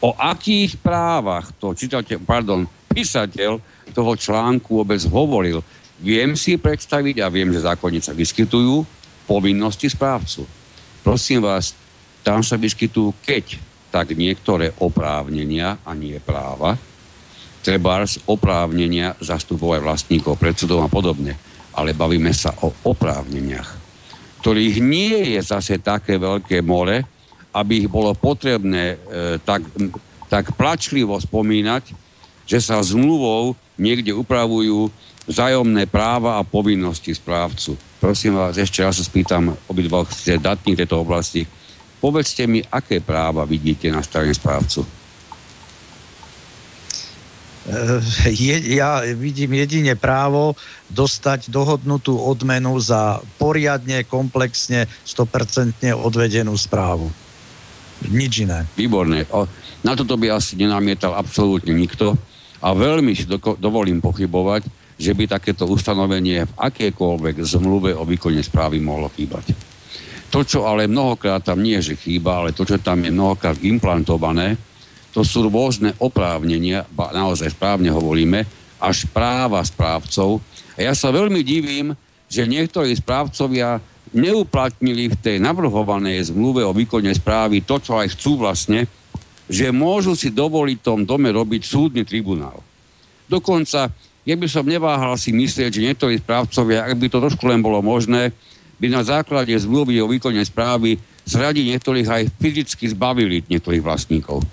O akých právach to čitateľ, pardon, písateľ toho článku vôbec hovoril. Viem si predstaviť a viem, že zákonnice vyskytujú povinnosti správcu. Prosím vás, tam sa vyskytujú keď tak niektoré oprávnenia a nie práva, treba oprávnenia zastupovať vlastníkov, predsudov a podobne. Ale bavíme sa o oprávneniach, ktorých nie je zase také veľké more, aby ich bolo potrebné e, tak, tak plačlivo spomínať, že sa zmluvou niekde upravujú vzájomné práva a povinnosti správcu. Prosím vás, ešte raz sa spýtam, obidvoch datní tejto oblasti. Povedzte mi, aké práva vidíte na strane správcu? Eh, je, ja vidím jedine právo dostať dohodnutú odmenu za poriadne, komplexne, 100% odvedenú správu. Nič iné. Výborné. Na toto by asi nenamietal absolútne nikto a veľmi si do, dovolím pochybovať, že by takéto ustanovenie v akékoľvek zmluve o výkone správy mohlo chýbať. To, čo ale mnohokrát tam nie, že chýba, ale to, čo tam je mnohokrát implantované, to sú rôzne oprávnenia, naozaj správne hovoríme, až práva správcov. A ja sa veľmi divím, že niektorí správcovia neuplatnili v tej navrhovanej zmluve o výkone správy to, čo aj chcú vlastne, že môžu si dovoliť v tom dome robiť súdny tribunál. Dokonca, ja by som neváhal si myslieť, že niektorí správcovia, ak by to trošku len bolo možné, by na základe zmluvy o výkone správy zradi niektorých aj fyzicky zbavili niektorých vlastníkov.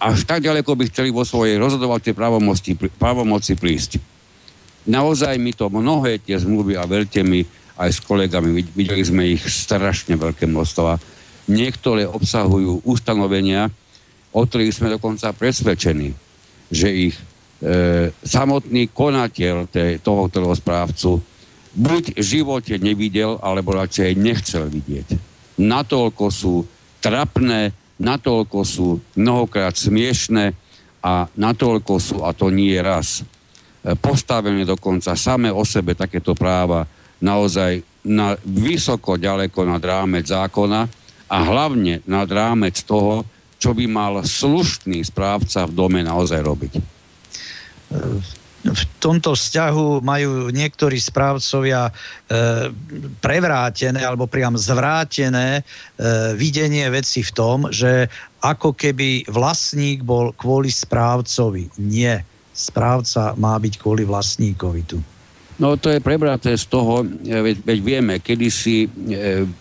Až tak ďaleko by chceli vo svojej rozhodovacej právomoci, právomoci prísť. Naozaj mi to mnohé tie zmluvy a verte mi aj s kolegami, videli sme ich strašne veľké množstva, niektoré obsahujú ustanovenia, o ktorých sme dokonca presvedčení, že ich e, samotný konateľ te, toho, ktorého správcu buď v živote nevidel, alebo radšej nechcel vidieť. Natoľko sú trapné, natoľko sú mnohokrát smiešné a natoľko sú, a to nie raz, e, postavené dokonca samé o sebe takéto práva naozaj na vysoko ďaleko nad rámec zákona a hlavne nad rámec toho, čo by mal slušný správca v dome naozaj robiť? V tomto vzťahu majú niektorí správcovia e, prevrátené alebo priam zvrátené e, videnie veci v tom, že ako keby vlastník bol kvôli správcovi. Nie. Správca má byť kvôli vlastníkovi tu. No to je prebraté z toho, e, veď, veď vieme, kedysi e,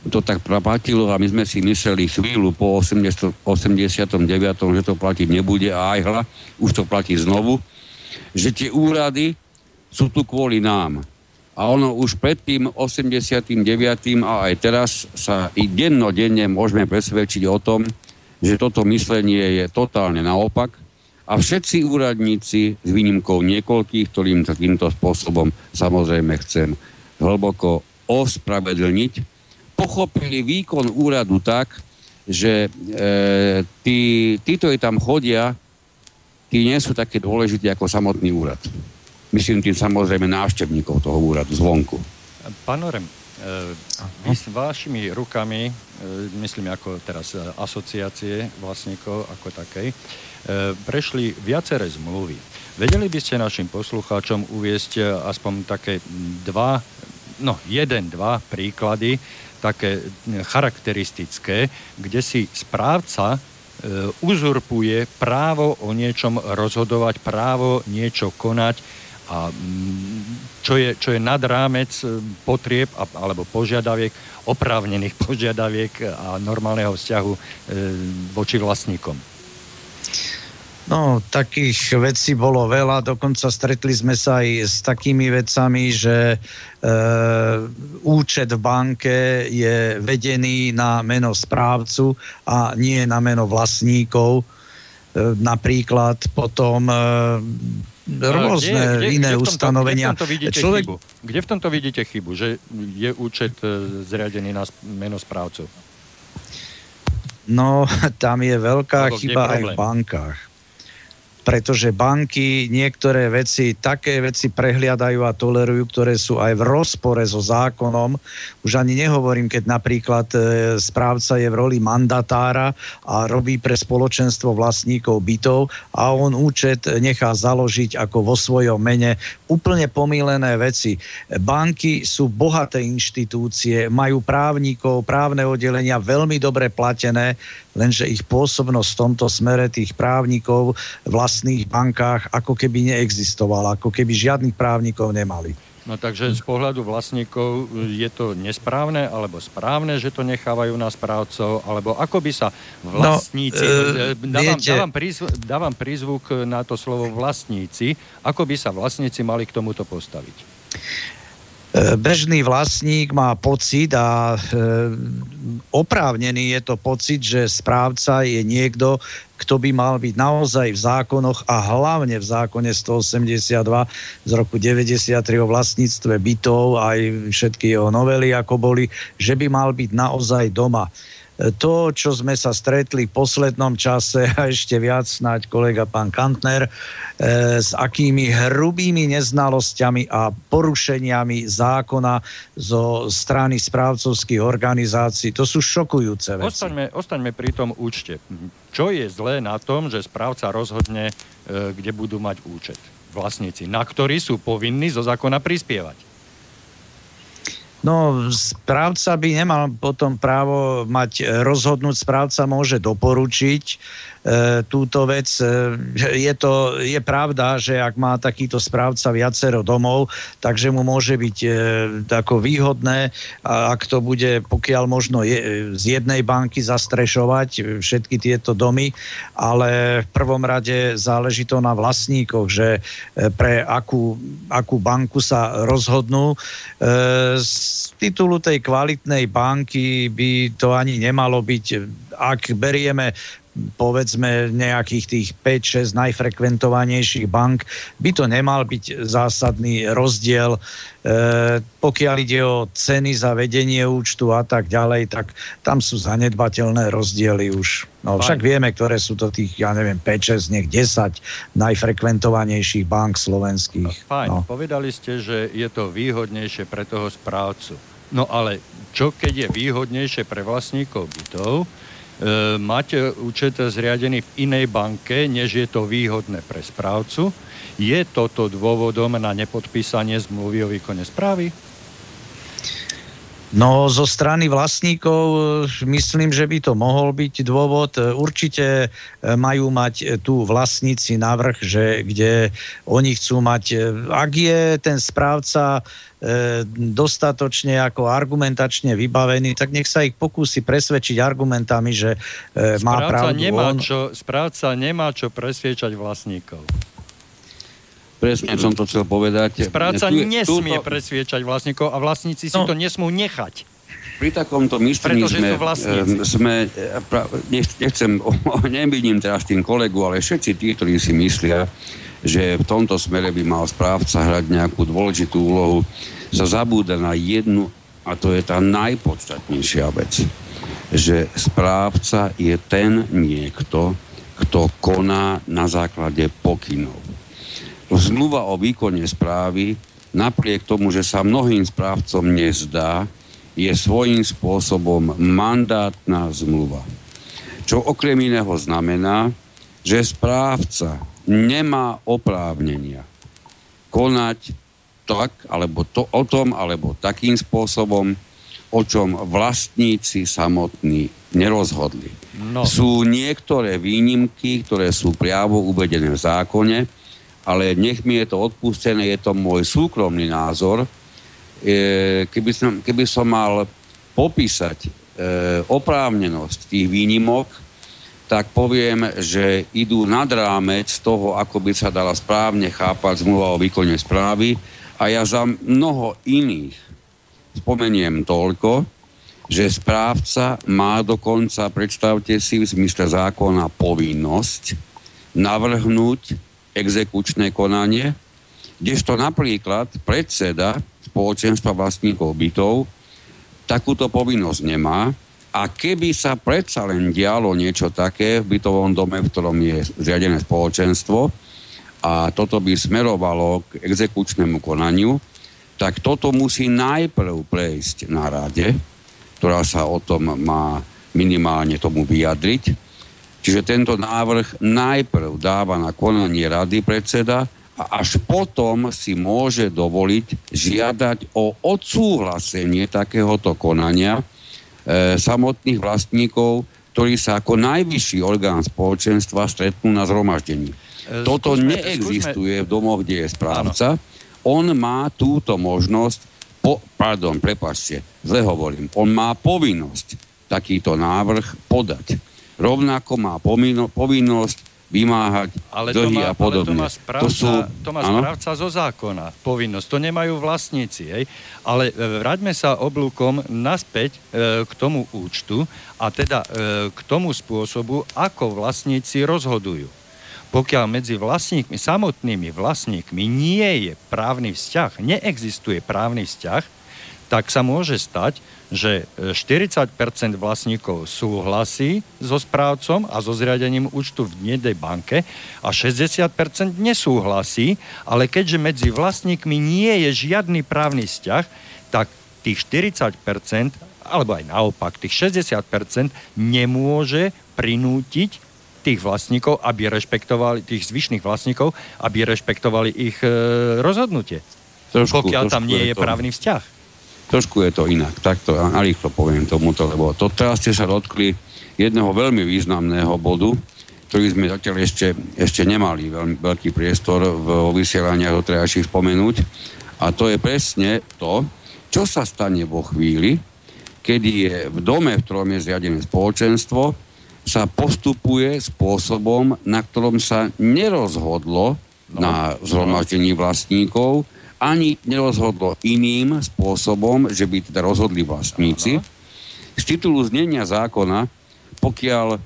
to tak platilo a my sme si mysleli chvíľu po 80, 89., že to platiť nebude a aj hla, už to platí znovu, že tie úrady sú tu kvôli nám. A ono už pred tým 89. a aj teraz sa i dennodenne môžeme presvedčiť o tom, že toto myslenie je totálne naopak – a všetci úradníci, s výnimkou niekoľkých, ktorým takýmto spôsobom samozrejme chcem hlboko ospravedlniť, pochopili výkon úradu tak, že e, tí, tí, ktorí tam chodia, tí nie sú také dôležití ako samotný úrad. Myslím tým samozrejme návštevníkov toho úradu zvonku. Pán Orem, vy s vašimi rukami, myslím ako teraz asociácie vlastníkov ako takej, prešli viaceré zmluvy. Vedeli by ste našim poslucháčom uviesť aspoň také dva, no jeden, dva príklady, také charakteristické, kde si správca uzurpuje právo o niečom rozhodovať, právo niečo konať a mm, čo je, čo je nad rámec e, potrieb alebo požiadaviek, oprávnených požiadaviek a normálneho vzťahu e, voči vlastníkom. No, takých vecí bolo veľa, dokonca stretli sme sa aj s takými vecami, že e, účet v banke je vedený na meno správcu a nie na meno vlastníkov. E, napríklad potom e, rôzne kde, kde, iné kde ustanovenia. Kde v, tomto Človek... chybu? kde v tomto vidíte chybu, že je účet e, zriadený na meno správcov? No, tam je veľká Lebo chyba aj v bankách pretože banky niektoré veci, také veci prehliadajú a tolerujú, ktoré sú aj v rozpore so zákonom. Už ani nehovorím, keď napríklad e, správca je v roli mandatára a robí pre spoločenstvo vlastníkov bytov a on účet nechá založiť ako vo svojom mene. Úplne pomílené veci. Banky sú bohaté inštitúcie, majú právnikov, právne oddelenia veľmi dobre platené, lenže ich pôsobnosť v tomto smere tých právnikov v vlastných bankách ako keby neexistovala, ako keby žiadnych právnikov nemali. No takže z pohľadu vlastníkov je to nesprávne alebo správne, že to nechávajú na správcov, alebo ako by sa vlastníci... No, e, dávam, dávam, prízvuk, dávam prízvuk na to slovo vlastníci, ako by sa vlastníci mali k tomuto postaviť? E, bežný vlastník má pocit a e, oprávnený je to pocit, že správca je niekto, kto by mal byť naozaj v zákonoch a hlavne v zákone 182 z roku 93 o vlastníctve bytov, aj všetky jeho novely, ako boli, že by mal byť naozaj doma to, čo sme sa stretli v poslednom čase a ešte viac snáď kolega pán Kantner, e, s akými hrubými neznalosťami a porušeniami zákona zo strany správcovských organizácií. To sú šokujúce veci. Ostaňme, ostaňme pri tom účte. Čo je zlé na tom, že správca rozhodne, e, kde budú mať účet? Vlastníci, na ktorý sú povinní zo zákona prispievať. No, správca by nemal potom právo mať rozhodnúť, správca môže doporučiť, E, túto vec. E, je, to, je pravda, že ak má takýto správca viacero domov, takže mu môže byť e, tako výhodné, ak to bude pokiaľ možno je, z jednej banky zastrešovať všetky tieto domy, ale v prvom rade záleží to na vlastníkoch, že pre akú, akú banku sa rozhodnú. Z titulu tej kvalitnej banky by to ani nemalo byť, ak berieme povedzme nejakých tých 5-6 najfrekventovanejších bank, by to nemal byť zásadný rozdiel. E, pokiaľ ide o ceny za vedenie účtu a tak ďalej, tak tam sú zanedbateľné rozdiely už. No, však vieme, ktoré sú to tých, ja neviem, 5-6, nech 10 najfrekventovanejších bank slovenských. Fajn, no. povedali ste, že je to výhodnejšie pre toho správcu. No ale čo keď je výhodnejšie pre vlastníkov bytov, E, mať účet zriadený v inej banke, než je to výhodné pre správcu. Je toto dôvodom na nepodpísanie zmluvy o výkone správy? No, zo strany vlastníkov e, myslím, že by to mohol byť dôvod. E, určite majú mať tu vlastníci navrh, že kde oni chcú mať, ak je ten správca E, dostatočne ako argumentačne vybavený, tak nech sa ich pokúsi presvedčiť argumentami, že e, má správca pravdu nemá on. Čo, správca nemá čo presviečať vlastníkov. Presne som to chcel povedať. Správca tu, nesmie túto... presviečať vlastníkov a vlastníci si no. to nesmú nechať. Pri takomto myslení sme, sme, nechcem, nemýlim teraz tým kolegu, ale všetci tí, ktorí si myslia, že v tomto smere by mal správca hrať nejakú dôležitú úlohu, sa zabúda na jednu, a to je tá najpodstatnejšia vec, že správca je ten niekto, kto koná na základe pokynov. Zmluva o výkone správy, napriek tomu, že sa mnohým správcom nezdá, je svojím spôsobom mandátna zmluva. Čo okrem iného znamená, že správca nemá oprávnenia konať tak, alebo to, o tom, alebo takým spôsobom, o čom vlastníci samotní nerozhodli. No. Sú niektoré výnimky, ktoré sú priamo uvedené v zákone, ale nech mi je to odpustené, je to môj súkromný názor. E, keby, som, keby som mal popísať e, oprávnenosť tých výnimok, tak poviem, že idú nad rámec toho, ako by sa dala správne chápať zmluva o výkone správy, a ja za mnoho iných spomeniem toľko, že správca má dokonca, predstavte si, v zmysle zákona povinnosť navrhnúť exekučné konanie, kdežto napríklad predseda spoločenstva vlastníkov bytov takúto povinnosť nemá a keby sa predsa len dialo niečo také v bytovom dome, v ktorom je zriadené spoločenstvo, a toto by smerovalo k exekučnému konaniu, tak toto musí najprv prejsť na rade, ktorá sa o tom má minimálne tomu vyjadriť. Čiže tento návrh najprv dáva na konanie rady predseda a až potom si môže dovoliť žiadať o odsúhlasenie takéhoto konania e, samotných vlastníkov, ktorí sa ako najvyšší orgán spoločenstva stretnú na zhromaždení. E, Toto skúsme, neexistuje skúsme. v domoch, kde je správca. Áno. On má túto možnosť, po, pardon, prepačte, zle hovorím, on má povinnosť takýto návrh podať. Rovnako má pomino, povinnosť vymáhať ale dlhy má, a podobne. Ale to má správca, to sú, to má správca zo zákona, povinnosť. To nemajú vlastníci. Hej? Ale e, vráťme sa oblúkom naspäť e, k tomu účtu a teda e, k tomu spôsobu, ako vlastníci rozhodujú pokiaľ medzi vlastníkmi, samotnými vlastníkmi nie je právny vzťah, neexistuje právny vzťah, tak sa môže stať, že 40% e, vlastníkov súhlasí so správcom a so zriadením účtu v dnedej banke a 60% nesúhlasí, ale keďže medzi vlastníkmi nie je žiadny právny vzťah, tak tých 40%, alebo aj naopak, tých 60% nemôže prinútiť tých vlastníkov, aby rešpektovali, tých zvyšných vlastníkov, aby rešpektovali ich e, rozhodnutie. Trošku, pokiaľ trošku tam nie je, je právny vzťah. Trošku je to inak, takto a rýchlo poviem tomuto, lebo to teraz ste sa dotkli jedného veľmi významného bodu, ktorý sme zatiaľ ešte, ešte nemali veľmi veľký priestor v vysielaniach doterajších spomenúť. A to je presne to, čo sa stane vo chvíli, kedy je v dome, v ktorom je zriadené spoločenstvo, sa postupuje spôsobom, na ktorom sa nerozhodlo no, na zhromaždení vlastníkov, ani nerozhodlo iným spôsobom, že by teda rozhodli vlastníci. Z titulu znenia zákona, pokiaľ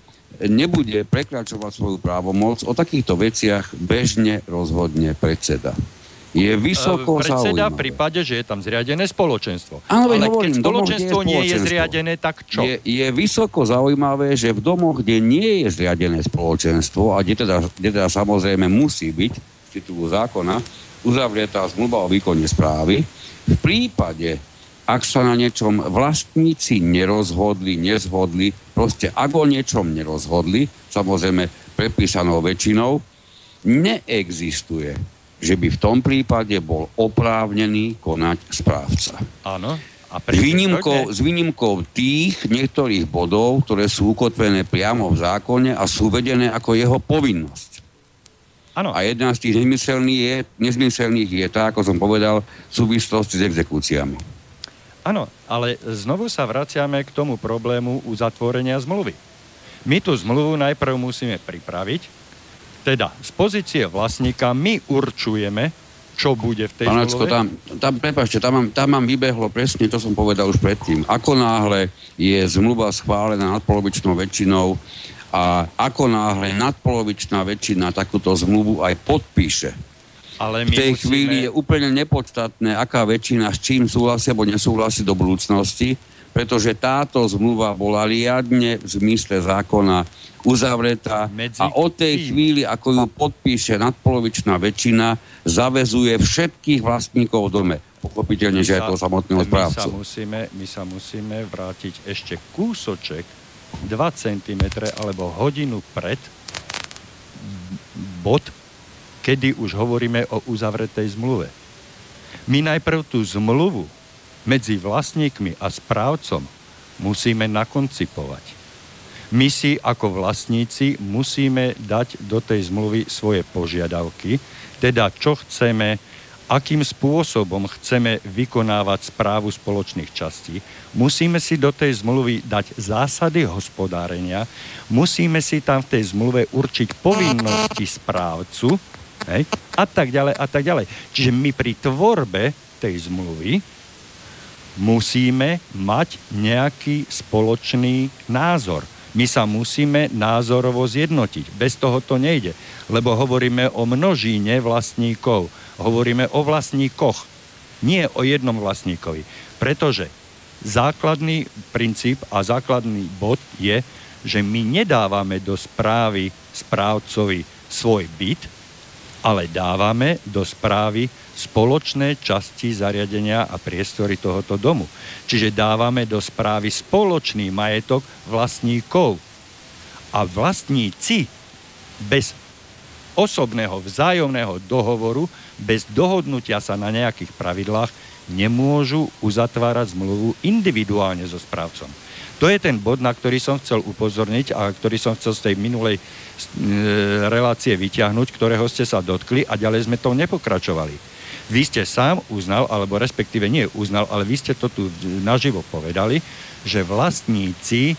nebude prekračovať svoju právomoc, o takýchto veciach bežne rozhodne predseda je vysoko Predseda v prípade, že je tam zriadené spoločenstvo. Áno, Ale hovorím, keď spoločenstvo je nie je zriadené, tak čo? Je, je vysoko zaujímavé, že v domoch, kde nie je zriadené spoločenstvo a kde teda, kde teda samozrejme musí byť titulu zákona uzavretá zmluva o výkone správy, v prípade, ak sa na niečom vlastníci nerozhodli, nezhodli, proste ak o niečom nerozhodli, samozrejme prepísanou väčšinou, neexistuje že by v tom prípade bol oprávnený konať správca. Áno. A s, výnimkou, s výnimkou tých niektorých bodov, ktoré sú ukotvené priamo v zákone a sú vedené ako jeho povinnosť. Ano. A jedna z tých nezmyselných je, nezmyselných je tá, ako som povedal, v súvislosti s exekúciami. Áno, ale znovu sa vraciame k tomu problému uzatvorenia zmluvy. My tú zmluvu najprv musíme pripraviť, teda z pozície vlastníka my určujeme, čo bude v tej Panacko, tam, tam, prepáčte, tam mám, tam mám vybehlo presne, to som povedal už predtým. Ako náhle je zmluva schválená nadpolovičnou väčšinou a ako náhle nadpolovičná väčšina takúto zmluvu aj podpíše, ale v tej musíme... chvíli je úplne nepodstatné, aká väčšina s čím súhlasí alebo nesúhlasí do budúcnosti, pretože táto zmluva bola riadne v zmysle zákona uzavretá Medzi a od tej tým. chvíli, ako ju podpíše nadpolovičná väčšina, zavezuje všetkých vlastníkov v dome. Pochopiteľne, my že aj toho samotného správcu. My sa, musíme, my sa musíme vrátiť ešte kúsoček 2 cm alebo hodinu pred bod, kedy už hovoríme o uzavretej zmluve. My najprv tú zmluvu medzi vlastníkmi a správcom musíme nakoncipovať. My si ako vlastníci musíme dať do tej zmluvy svoje požiadavky, teda čo chceme, akým spôsobom chceme vykonávať správu spoločných častí. Musíme si do tej zmluvy dať zásady hospodárenia, musíme si tam v tej zmluve určiť povinnosti správcu hej, a tak ďalej a tak ďalej. Čiže my pri tvorbe tej zmluvy musíme mať nejaký spoločný názor. My sa musíme názorovo zjednotiť. Bez toho to nejde. Lebo hovoríme o množíne vlastníkov. Hovoríme o vlastníkoch. Nie o jednom vlastníkovi. Pretože základný princíp a základný bod je, že my nedávame do správy správcovi svoj byt, ale dávame do správy spoločné časti zariadenia a priestory tohoto domu. Čiže dávame do správy spoločný majetok vlastníkov. A vlastníci bez osobného vzájomného dohovoru, bez dohodnutia sa na nejakých pravidlách, nemôžu uzatvárať zmluvu individuálne so správcom. To je ten bod, na ktorý som chcel upozorniť a ktorý som chcel z tej minulej e, relácie vyťahnuť, ktorého ste sa dotkli a ďalej sme to nepokračovali. Vy ste sám uznal, alebo respektíve nie uznal, ale vy ste to tu naživo povedali, že vlastníci e,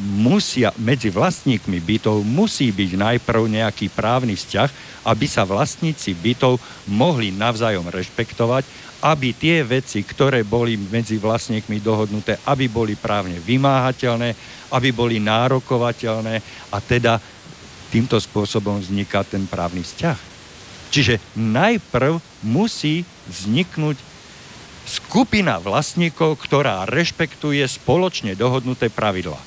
musia, medzi vlastníkmi bytov musí byť najprv nejaký právny vzťah, aby sa vlastníci bytov mohli navzájom rešpektovať, aby tie veci, ktoré boli medzi vlastníkmi dohodnuté, aby boli právne vymáhateľné, aby boli nárokovateľné a teda týmto spôsobom vzniká ten právny vzťah. Čiže najprv musí vzniknúť skupina vlastníkov, ktorá rešpektuje spoločne dohodnuté pravidlá.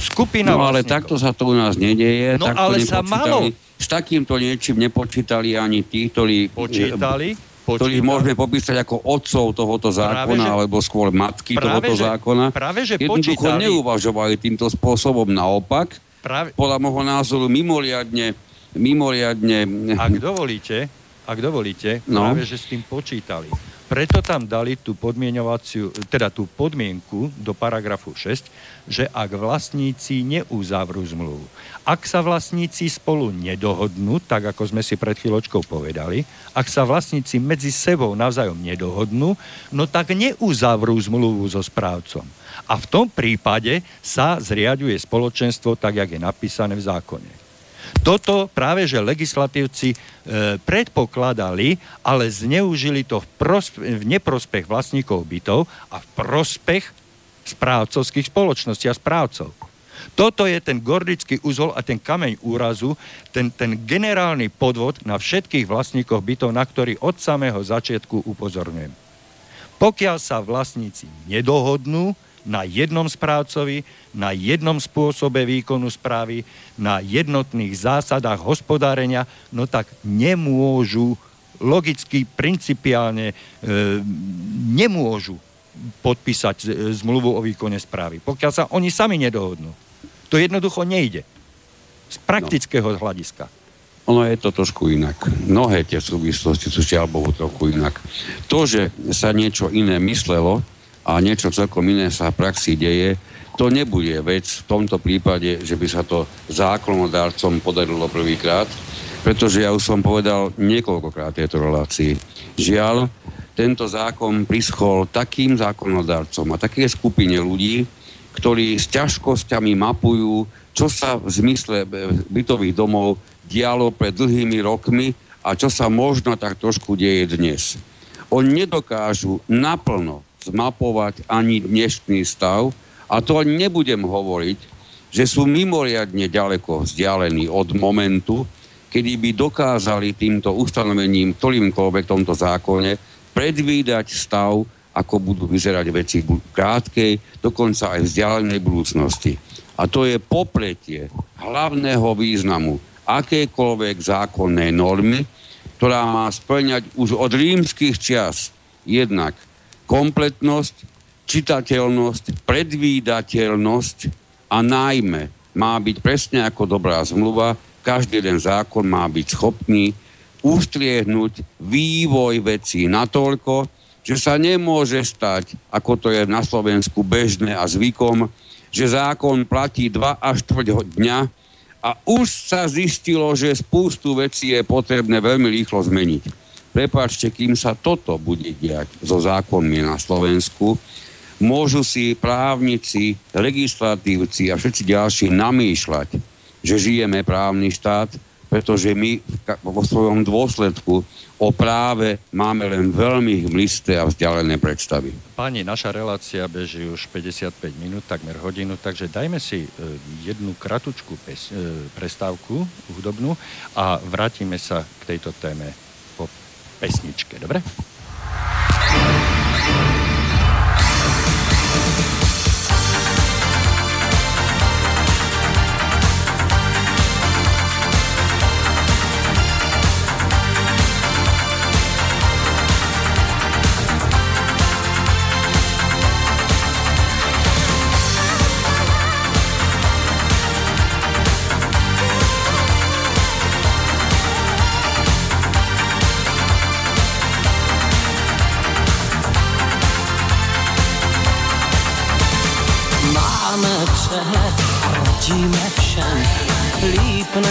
Skupina no ale vlastníkov. takto sa to u nás nedieje. No ale sa malo. S takýmto niečím nepočítali ani tí, ktorí... Počítali? ktorých môžeme popísať ako otcov tohoto zákona, práve, že, alebo skôr matky práve, tohoto že, zákona. Práve, že Jednoducho počítali. neuvažovali týmto spôsobom naopak. Práve, podľa môjho názoru mimoriadne mimoriadne... Ak dovolíte, ak dovolíte, no. práve že s tým počítali. Preto tam dali tú podmienovaciu, teda tú podmienku do paragrafu 6, že ak vlastníci neuzavrú zmluvu. Ak sa vlastníci spolu nedohodnú, tak ako sme si pred chvíľočkou povedali, ak sa vlastníci medzi sebou navzájom nedohodnú, no tak neuzavrú zmluvu so správcom. A v tom prípade sa zriaduje spoločenstvo tak, jak je napísané v zákone. Toto práve, že legislatívci e, predpokladali, ale zneužili to v, prospe- v neprospech vlastníkov bytov a v prospech správcovských spoločností a správcov. Toto je ten gordický úzol a ten kameň úrazu, ten, ten generálny podvod na všetkých vlastníkov bytov, na ktorý od samého začiatku upozorňujem. Pokiaľ sa vlastníci nedohodnú, na jednom správcovi, na jednom spôsobe výkonu správy, na jednotných zásadách hospodárenia, no tak nemôžu logicky, principiálne e, nemôžu podpísať zmluvu o výkone správy, pokiaľ sa oni sami nedohodnú. To jednoducho nejde. Z praktického no. hľadiska. Ono je to trošku inak. Mnohé tie súvislosti sú žiaľ Bohu trochu inak. To, že sa niečo iné myslelo, a niečo celkom iné sa v praxi deje, to nebude vec v tomto prípade, že by sa to zákonodárcom podarilo prvýkrát, pretože ja už som povedal niekoľkokrát tejto relácii. Žiaľ, tento zákon prischol takým zákonodárcom a také skupine ľudí, ktorí s ťažkosťami mapujú, čo sa v zmysle bytových domov dialo pred dlhými rokmi a čo sa možno tak trošku deje dnes. Oni nedokážu naplno zmapovať ani dnešný stav a to nebudem hovoriť, že sú mimoriadne ďaleko vzdialení od momentu, kedy by dokázali týmto ustanovením, ktorýmkoľvek tomto zákone, predvídať stav, ako budú vyzerať veci v krátkej, dokonca aj vzdialenej budúcnosti. A to je popletie hlavného významu akékoľvek zákonnej normy, ktorá má splňať už od rímskych čias jednak kompletnosť, čitateľnosť, predvídateľnosť a najmä má byť presne ako dobrá zmluva, každý jeden zákon má byť schopný ustriehnúť vývoj vecí natoľko, že sa nemôže stať, ako to je na Slovensku bežné a zvykom, že zákon platí 2 až 4 dňa a už sa zistilo, že spústu vecí je potrebné veľmi rýchlo zmeniť. Prepačte, kým sa toto bude diať so zákonmi na Slovensku, môžu si právnici, legislatívci a všetci ďalší namýšľať, že žijeme právny štát, pretože my vo svojom dôsledku o práve máme len veľmi hmlisté a vzdialené predstavy. Páni, naša relácia beží už 55 minút, takmer hodinu, takže dajme si e, jednu kratučku pes, e, prestávku hudobnú a vrátime sa k tejto téme pesničke, dobre?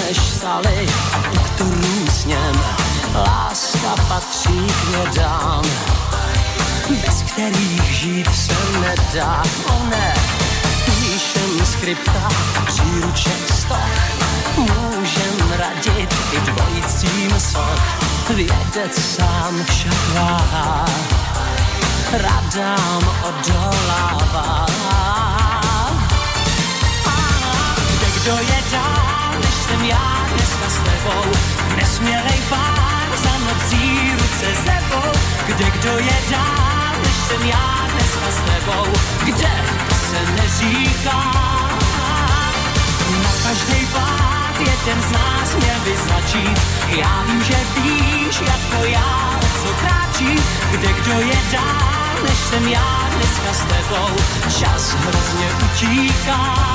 Než sali a doktorů s něm. Láska patří k vědám, bez kterých žít se nedá. O ne, píšem skripta a příruček stoch, můžem radit i dvojicím soch. Vědec sám však váhá, radám odolává kdo je s tebou. Nesmělej pár za nocí ruce sebou. Kde kdo je dál, než jsem já dneska s tebou. Kde se neříká. Na každý pád jeden z nás měl by. Já vím, že víš, jako já, co kráčí. Kde kdo je dál, než jsem já dneska s tebou. Čas hrozně utíká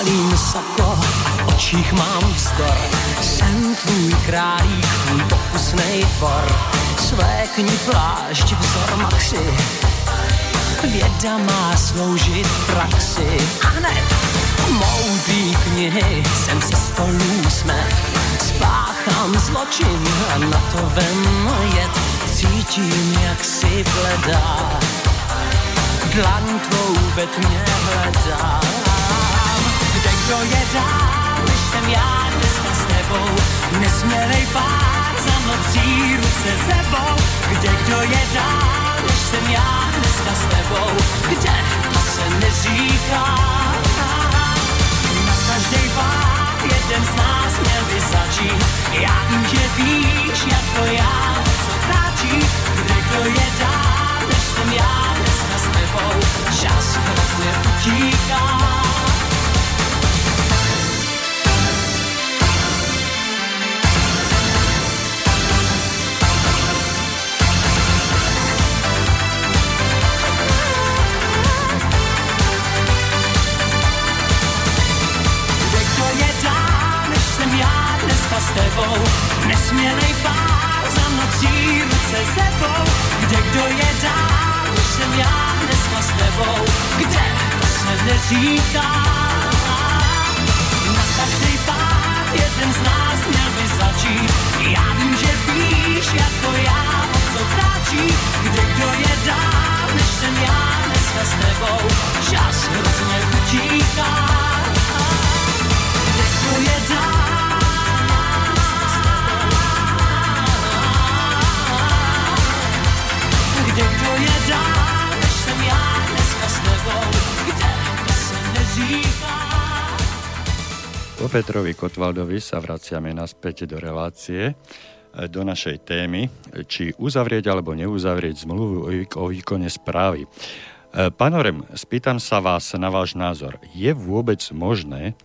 pálím sako a očích mám vzdor. Jsem tvůj králík, tvůj pokusnej tvor. Svékni plášť vzor maxi, věda má sloužit praxi. A hned moudrý knihy jsem se stolů smet. Spáchám zločin a na to vem jet. Cítím, jak si bledá, dlaň tvou ve tmě hledá kdo je jsem já dneska s tebou. Nesmělej pár za nocí ruce sebou. Kde kdo je dál, než jsem já dneska s tebou. Kde to se neříká. Na každý pár jeden z nás měl by začít. Já vím, že víš, jako já, co kráčí. Kde kdo je dál, než jsem já dneska s tebou. Čas hrozně utíká. Tebou, nesmělej pár za nocí ruce sebou, kde kdo je dál, než jsem já dneska s tebou, kde to se neříká. Na každý pár jeden z nás měl by začít, já vím, že víš, jako já, o co kráčí, kde kdo je dál, než jsem já dneska s tebou, čas hrozně utíká. Kde kdo je dál, Po Petrovi Kotvaldovi sa vraciame naspäť do relácie. do našej témy, či uzavrieť alebo neuzavrieť zmluvu o výkone správy. Pán Orem, spýtam sa vás na váš názor. Je vôbec možné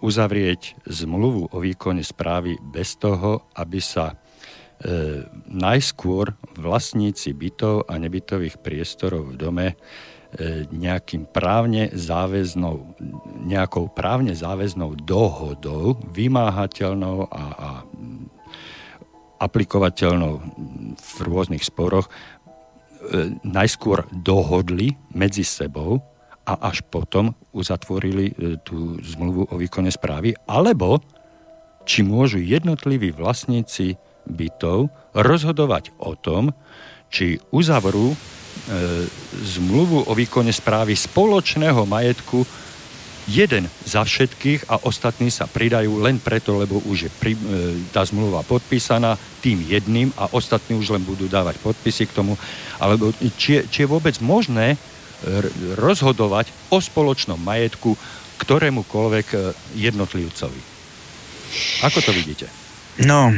uzavrieť zmluvu o výkone správy bez toho, aby sa e, najskôr vlastníci bytov a nebytových priestorov v dome e, nejakým právne záväznou, nejakou právne záväznou dohodou, vymáhateľnou a, a aplikovateľnou v rôznych sporoch, e, najskôr dohodli medzi sebou a až potom uzatvorili e, tú zmluvu o výkone správy, alebo či môžu jednotliví vlastníci bytov rozhodovať o tom, či uzavrú e, zmluvu o výkone správy spoločného majetku jeden za všetkých a ostatní sa pridajú len preto, lebo už je pri, e, tá zmluva podpísaná tým jedným a ostatní už len budú dávať podpisy k tomu. Alebo či či je vôbec možné rozhodovať o spoločnom majetku ktorémukoľvek e, jednotlivcovi. Ako to vidíte? No, e,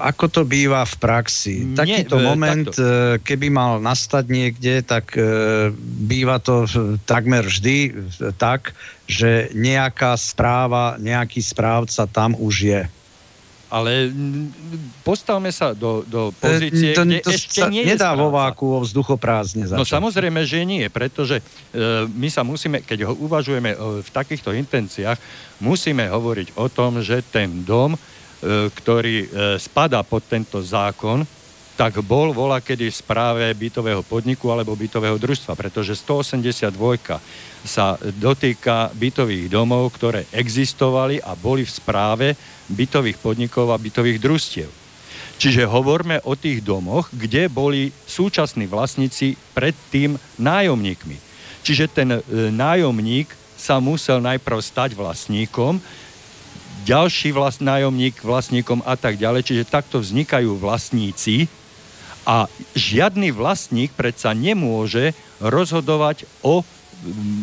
ako to býva v praxi? Nie, Takýto e, moment, e, keby mal nastať niekde, tak e, býva to takmer vždy e, tak, že nejaká správa, nejaký správca tam už je ale postavme sa do, do pozície, to, kde to ešte nie je nedá vo váku vo vzduchoprázdne začať. No samozrejme, že nie, pretože e, my sa musíme, keď ho uvažujeme e, v takýchto intenciách, musíme hovoriť o tom, že ten dom, e, ktorý e, spadá pod tento zákon, tak bol volá kedy v správe bytového podniku alebo bytového družstva, pretože 182 sa dotýka bytových domov, ktoré existovali a boli v správe bytových podnikov a bytových družstiev. Čiže hovorme o tých domoch, kde boli súčasní vlastníci predtým nájomníkmi. Čiže ten e, nájomník sa musel najprv stať vlastníkom, ďalší vlast, nájomník vlastníkom a tak ďalej. Čiže takto vznikajú vlastníci a žiadny vlastník predsa nemôže rozhodovať o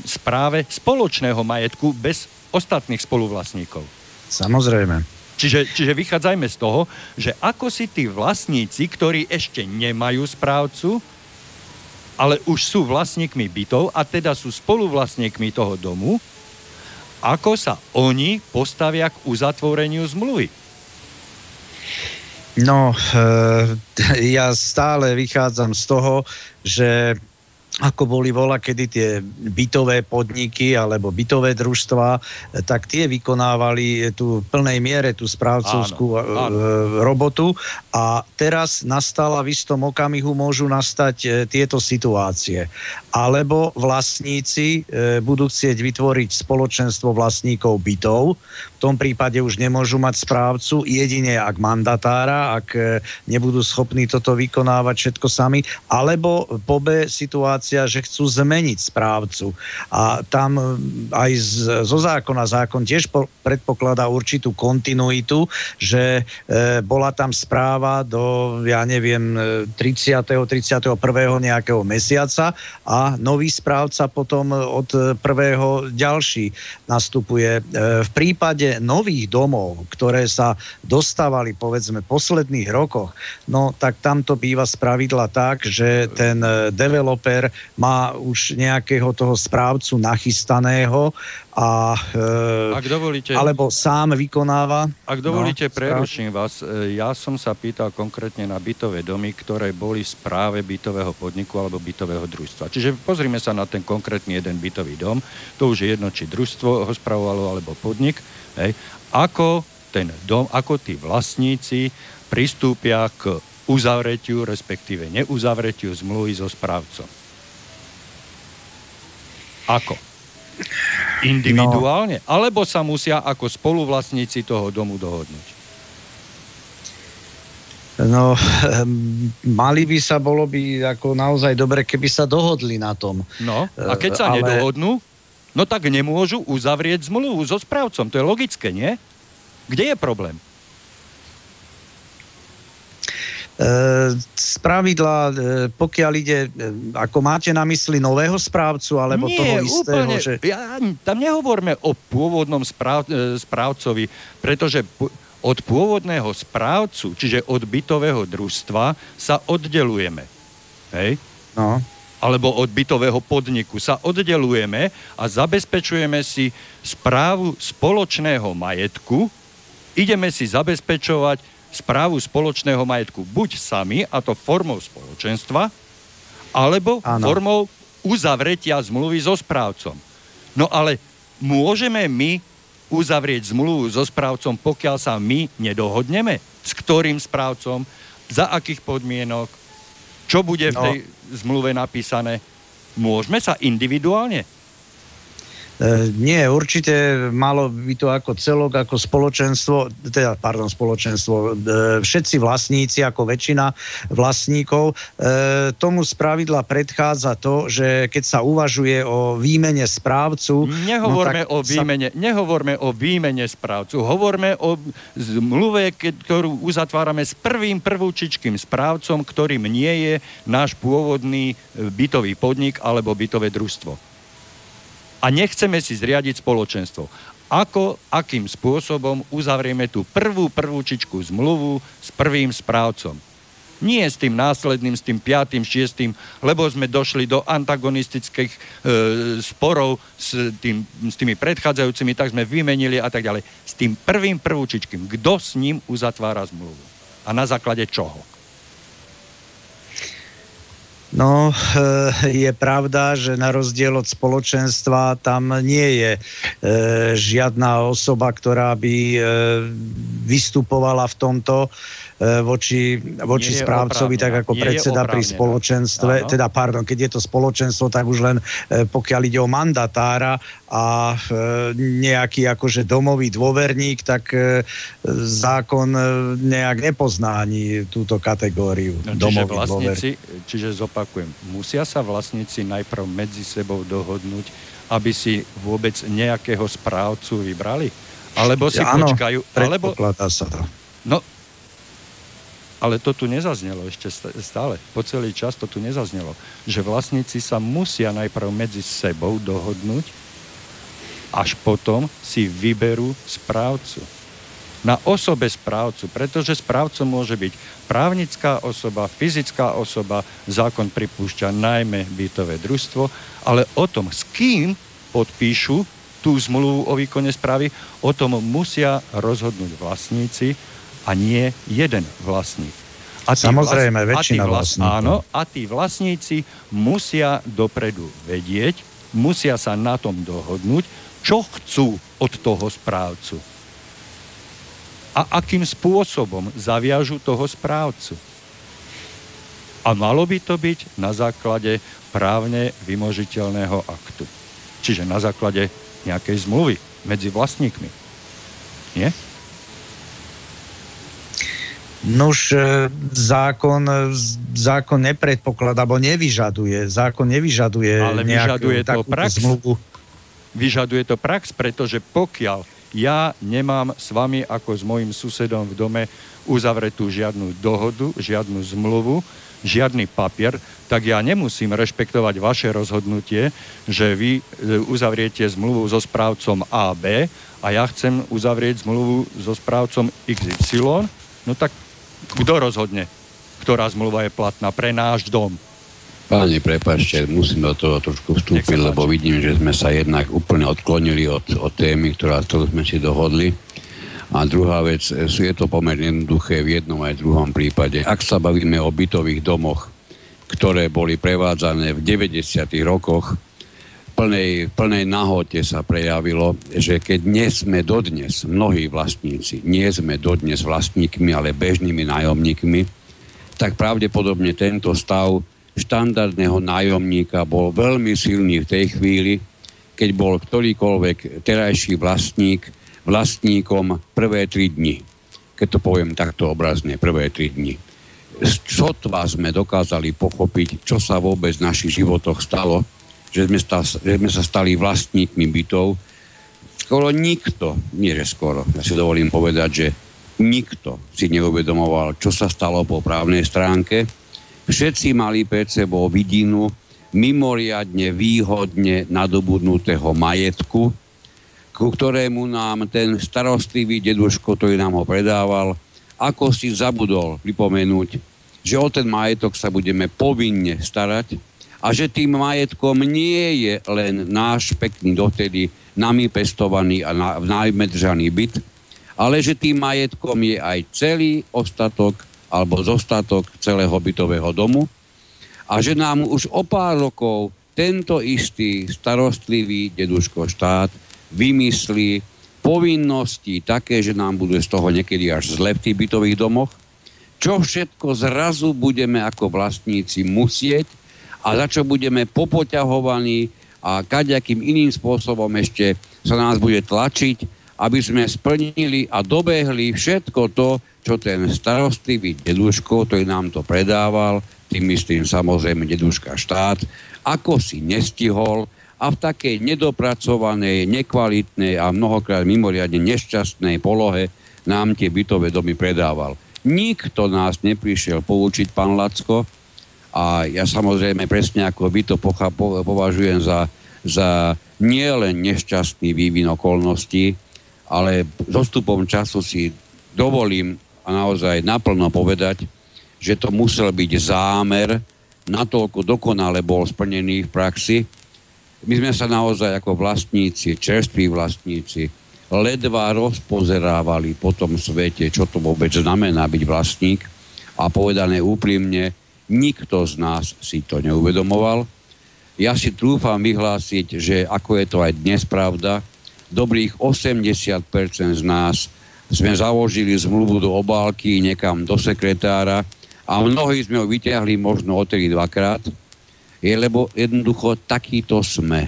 správe spoločného majetku bez ostatných spoluvlastníkov. Samozrejme. Čiže, čiže vychádzajme z toho, že ako si tí vlastníci, ktorí ešte nemajú správcu, ale už sú vlastníkmi bytov a teda sú spoluvlastníkmi toho domu, ako sa oni postavia k uzatvoreniu zmluvy. No, e, ja stále vychádzam z toho, že ako boli vola, kedy tie bytové podniky alebo bytové družstva, tak tie vykonávali tú plnej miere tú správcovskú áno, áno. robotu a teraz nastala v istom okamihu môžu nastať e, tieto situácie. Alebo vlastníci e, budú chcieť vytvoriť spoločenstvo vlastníkov bytov, v tom prípade už nemôžu mať správcu, jedine ak mandatára, ak e, nebudú schopní toto vykonávať všetko sami, alebo po B situácia že chcú zmeniť správcu. A tam e, aj z, zo zákona zákon tiež po, predpokladá určitú kontinuitu, že e, bola tam správa do, ja neviem, 30. 31. nejakého mesiaca a nový správca potom od prvého ďalší nastupuje. E, v prípade nových domov, ktoré sa dostávali povedzme v posledných rokoch, no tak tam to býva spravidla tak, že ten e, developer má už nejakého toho správcu nachystaného a, e, Ak dovolíte, alebo sám vykonáva. Ak dovolíte, no, preruším vás. E, ja som sa pýtal konkrétne na bytové domy, ktoré boli v správe bytového podniku alebo bytového družstva. Čiže pozrime sa na ten konkrétny jeden bytový dom. To už je jedno, či družstvo ho spravovalo alebo podnik. Hej. Ako ten dom, ako tí vlastníci pristúpia k uzavretiu, respektíve neuzavretiu zmluvy so správcom. Ako? Individuálne? No. Alebo sa musia ako spoluvlastníci toho domu dohodnúť? No, mali by sa, bolo by ako naozaj dobre, keby sa dohodli na tom. No, a keď sa Ale... nedohodnú, no tak nemôžu uzavrieť zmluvu so správcom. To je logické, nie? Kde je problém? z pravidla, e, pokiaľ ide, e, ako máte na mysli nového správcu, alebo Nie, toho istého? Úplne, že... ja, tam nehovorme o pôvodnom správ, e, správcovi, pretože od pôvodného správcu, čiže od bytového družstva, sa oddelujeme. Hej? No. Alebo od bytového podniku sa oddelujeme a zabezpečujeme si správu spoločného majetku, ideme si zabezpečovať správu spoločného majetku buď sami, a to formou spoločenstva, alebo ano. formou uzavretia zmluvy so správcom. No ale môžeme my uzavrieť zmluvu so správcom, pokiaľ sa my nedohodneme? S ktorým správcom? Za akých podmienok? Čo bude v no. tej zmluve napísané? Môžeme sa individuálne nie, určite malo by to ako celok, ako spoločenstvo, teda, pardon, spoločenstvo, e, všetci vlastníci, ako väčšina vlastníkov. E, tomu spravidla predchádza to, že keď sa uvažuje o výmene správcu... Nehovorme, no, o, výmene, sa... nehovorme o výmene správcu, hovorme o zmluve, ktorú uzatvárame s prvým prvúčičkým správcom, ktorým nie je náš pôvodný bytový podnik alebo bytové družstvo a nechceme si zriadiť spoločenstvo. Ako, akým spôsobom uzavrieme tú prvú prvúčičku zmluvu s prvým správcom. Nie s tým následným, s tým piatým, šiestým, lebo sme došli do antagonistických e, sporov s, tým, s tými predchádzajúcimi, tak sme vymenili a tak ďalej. S tým prvým prvúčičkým. Kto s ním uzatvára zmluvu? A na základe čoho? No, je pravda, že na rozdiel od spoločenstva tam nie je e, žiadna osoba, ktorá by e, vystupovala v tomto voči, voči správcovi, tak ako predseda pri spoločenstve, Áno. teda pardon, keď je to spoločenstvo, tak už len pokiaľ ide o mandatára a nejaký akože domový dôverník, tak zákon nejak nepozná ani túto kategóriu. No, čiže vlastníci, čiže zopakujem, musia sa vlastníci najprv medzi sebou dohodnúť, aby si vôbec nejakého správcu vybrali? Alebo si ja, počkajú? Alebo... sa to. No, ale to tu nezaznelo ešte stále. Po celý čas to tu nezaznelo. Že vlastníci sa musia najprv medzi sebou dohodnúť, až potom si vyberú správcu. Na osobe správcu, pretože správcom môže byť právnická osoba, fyzická osoba, zákon pripúšťa najmä bytové družstvo, ale o tom, s kým podpíšu tú zmluvu o výkone správy, o tom musia rozhodnúť vlastníci a nie jeden vlastník. A Samozrejme, vlast... väčšina a vlast... vlastníkov. Áno, a tí vlastníci musia dopredu vedieť, musia sa na tom dohodnúť, čo chcú od toho správcu. A akým spôsobom zaviažu toho správcu. A malo by to byť na základe právne vymožiteľného aktu. Čiže na základe nejakej zmluvy medzi vlastníkmi. Nie? Nuž e, zákon, zákon nepredpokladá, alebo nevyžaduje. Zákon nevyžaduje Ale vyžaduje to prax. Zmluvu. Vyžaduje to prax, pretože pokiaľ ja nemám s vami ako s mojim susedom v dome uzavretú žiadnu dohodu, žiadnu zmluvu, žiadny papier, tak ja nemusím rešpektovať vaše rozhodnutie, že vy e, uzavriete zmluvu so správcom AB a ja chcem uzavrieť zmluvu so správcom XY, no tak kto rozhodne, ktorá zmluva je platná pre náš dom? Páni, prepašte, musím do toho trošku vstúpiť, lebo vidím, že sme sa jednak úplne odklonili od, od témy, ktorá, ktorú sme si dohodli. A druhá vec, je to pomerne jednoduché v jednom aj druhom prípade. Ak sa bavíme o bytových domoch, ktoré boli prevádzané v 90. rokoch, plnej, plnej nahote sa prejavilo, že keď nie sme dodnes, mnohí vlastníci, nie sme dodnes vlastníkmi, ale bežnými nájomníkmi, tak pravdepodobne tento stav štandardného nájomníka bol veľmi silný v tej chvíli, keď bol ktorýkoľvek terajší vlastník vlastníkom prvé tri dni. Keď to poviem takto obrazne, prvé tri dni. Sotva sme dokázali pochopiť, čo sa vôbec v našich životoch stalo, že sme, sta, že sme sa stali vlastníkmi bytov, skoro nikto, nie že skoro, ja si dovolím povedať, že nikto si neuvedomoval, čo sa stalo po právnej stránke. Všetci mali pred sebou vidinu mimoriadne výhodne nadobudnutého majetku, ku ktorému nám ten starostlivý deduško, ktorý nám ho predával, ako si zabudol pripomenúť, že o ten majetok sa budeme povinne starať a že tým majetkom nie je len náš pekný dotedy nami pestovaný a najmä držaný byt, ale že tým majetkom je aj celý ostatok alebo zostatok celého bytového domu a že nám už o pár rokov tento istý starostlivý deduško štát vymyslí povinnosti také, že nám bude z toho niekedy až zle v tých bytových domoch, čo všetko zrazu budeme ako vlastníci musieť a za čo budeme popoťahovaní a kaďakým iným spôsobom ešte sa nás bude tlačiť, aby sme splnili a dobehli všetko to, čo ten starostlivý deduško, ktorý nám to predával, tým myslím samozrejme deduška štát, ako si nestihol a v takej nedopracovanej, nekvalitnej a mnohokrát mimoriadne nešťastnej polohe nám tie bytové domy predával. Nikto nás neprišiel poučiť, pán Lacko, a ja samozrejme presne ako vy to pocha, po, považujem za, za nielen nešťastný vývin okolností, ale zostupom času si dovolím a naozaj naplno povedať, že to musel byť zámer, natoľko dokonale bol splnený v praxi, my sme sa naozaj ako vlastníci, čerství vlastníci, ledva rozpozerávali po tom svete, čo to vôbec znamená byť vlastník a povedané úprimne, nikto z nás si to neuvedomoval. Ja si trúfam vyhlásiť, že ako je to aj dnes pravda, dobrých 80% z nás. Sme založili zmluvu do obálky niekam do sekretára a mnohí sme ho vyťahli možno o dvakrát. Je, lebo jednoducho takýto sme.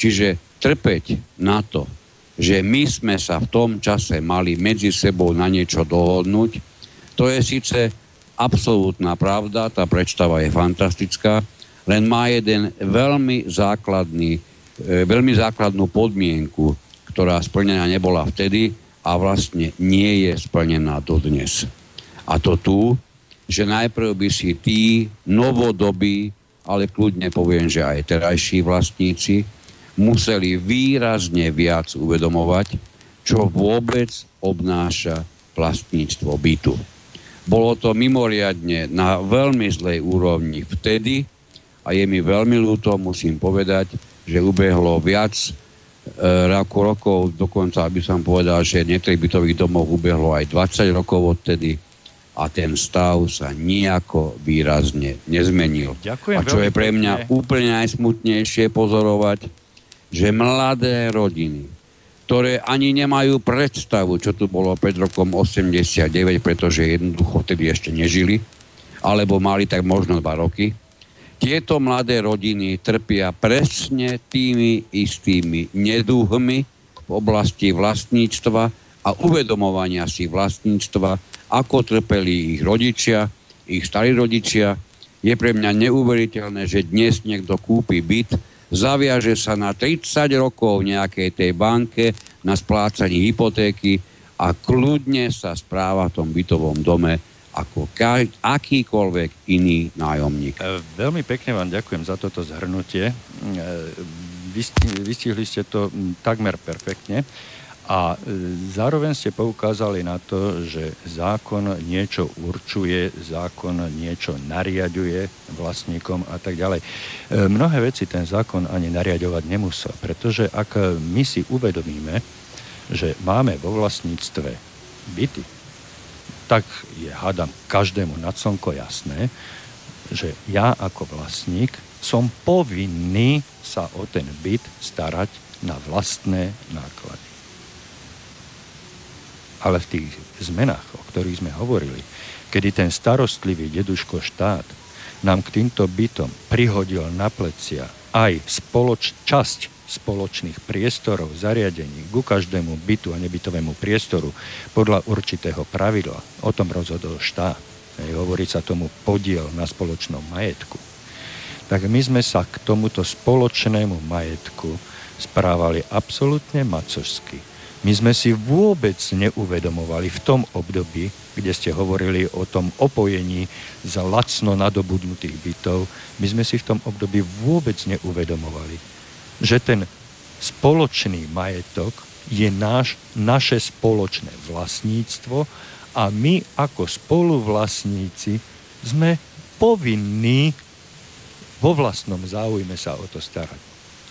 Čiže trpeť na to, že my sme sa v tom čase mali medzi sebou na niečo dohodnúť, to je síce absolútna pravda, tá predstava je fantastická, len má jeden veľmi základný, e, veľmi základnú podmienku, ktorá splnená nebola vtedy a vlastne nie je splnená dodnes. A to tu, že najprv by si tí novodobí ale kľudne poviem, že aj terajší vlastníci museli výrazne viac uvedomovať, čo vôbec obnáša vlastníctvo bytu. Bolo to mimoriadne na veľmi zlej úrovni vtedy a je mi veľmi ľúto, musím povedať, že ubehlo viac e, rokov, dokonca aby som povedal, že niektorých bytových domov ubehlo aj 20 rokov odtedy a ten stav sa nejako výrazne nezmenil. Ďakujem a čo je pre mňa úplne najsmutnejšie pozorovať, že mladé rodiny, ktoré ani nemajú predstavu, čo tu bolo pred rokom 89, pretože jednoducho vtedy ešte nežili, alebo mali tak možno dva roky, tieto mladé rodiny trpia presne tými istými nedúhmi v oblasti vlastníctva a uvedomovania si vlastníctva, ako trpeli ich rodičia, ich starí rodičia. Je pre mňa neuveriteľné, že dnes niekto kúpi byt, zaviaže sa na 30 rokov nejakej tej banke na splácaní hypotéky a kľudne sa správa v tom bytovom dome ako akýkoľvek iný nájomník. E, veľmi pekne vám ďakujem za toto zhrnutie. E, vystihli ste to takmer perfektne. A e, zároveň ste poukázali na to, že zákon niečo určuje, zákon niečo nariaduje vlastníkom a tak ďalej. Mnohé veci ten zákon ani nariadovať nemusel, pretože ak my si uvedomíme, že máme vo vlastníctve byty, tak je, hádam, každému nad slnko jasné, že ja ako vlastník som povinný sa o ten byt starať na vlastné náklady. Ale v tých zmenách, o ktorých sme hovorili, kedy ten starostlivý deduško štát nám k týmto bytom prihodil na plecia aj spoloč, časť spoločných priestorov, zariadení ku každému bytu a nebytovému priestoru podľa určitého pravidla. O tom rozhodol štát. Hej, hovorí sa tomu podiel na spoločnom majetku. Tak my sme sa k tomuto spoločnému majetku správali absolútne macožsky my sme si vôbec neuvedomovali v tom období, kde ste hovorili o tom opojení za lacno nadobudnutých bytov, my sme si v tom období vôbec neuvedomovali, že ten spoločný majetok je náš, naše spoločné vlastníctvo a my ako spoluvlastníci sme povinní vo vlastnom záujme sa o to starať.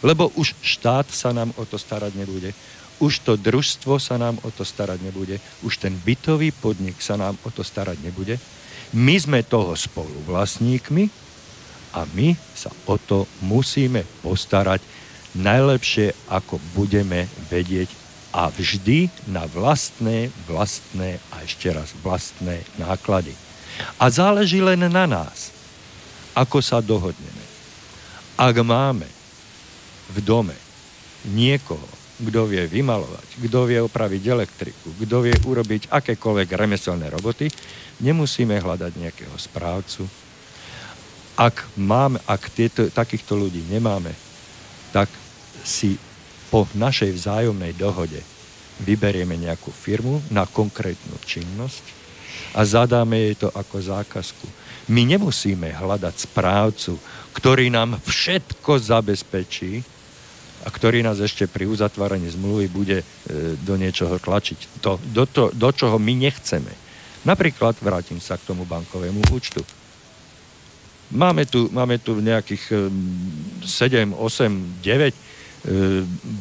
Lebo už štát sa nám o to starať nebude, už to družstvo sa nám o to starať nebude, už ten bytový podnik sa nám o to starať nebude. My sme toho spoluvlastníkmi a my sa o to musíme postarať najlepšie, ako budeme vedieť a vždy na vlastné, vlastné a ešte raz vlastné náklady. A záleží len na nás, ako sa dohodneme. Ak máme v dome niekoho, kto vie vymalovať, kto vie opraviť elektriku, kto vie urobiť akékoľvek remeselné roboty, nemusíme hľadať nejakého správcu. Ak, máme, ak tieto, takýchto ľudí nemáme, tak si po našej vzájomnej dohode vyberieme nejakú firmu na konkrétnu činnosť a zadáme jej to ako zákazku. My nemusíme hľadať správcu, ktorý nám všetko zabezpečí a ktorý nás ešte pri uzatváraní zmluvy bude e, do niečoho tlačiť. To, do, to, do čoho my nechceme. Napríklad, vrátim sa k tomu bankovému účtu. Máme tu, máme tu nejakých 7, 8, 9 E,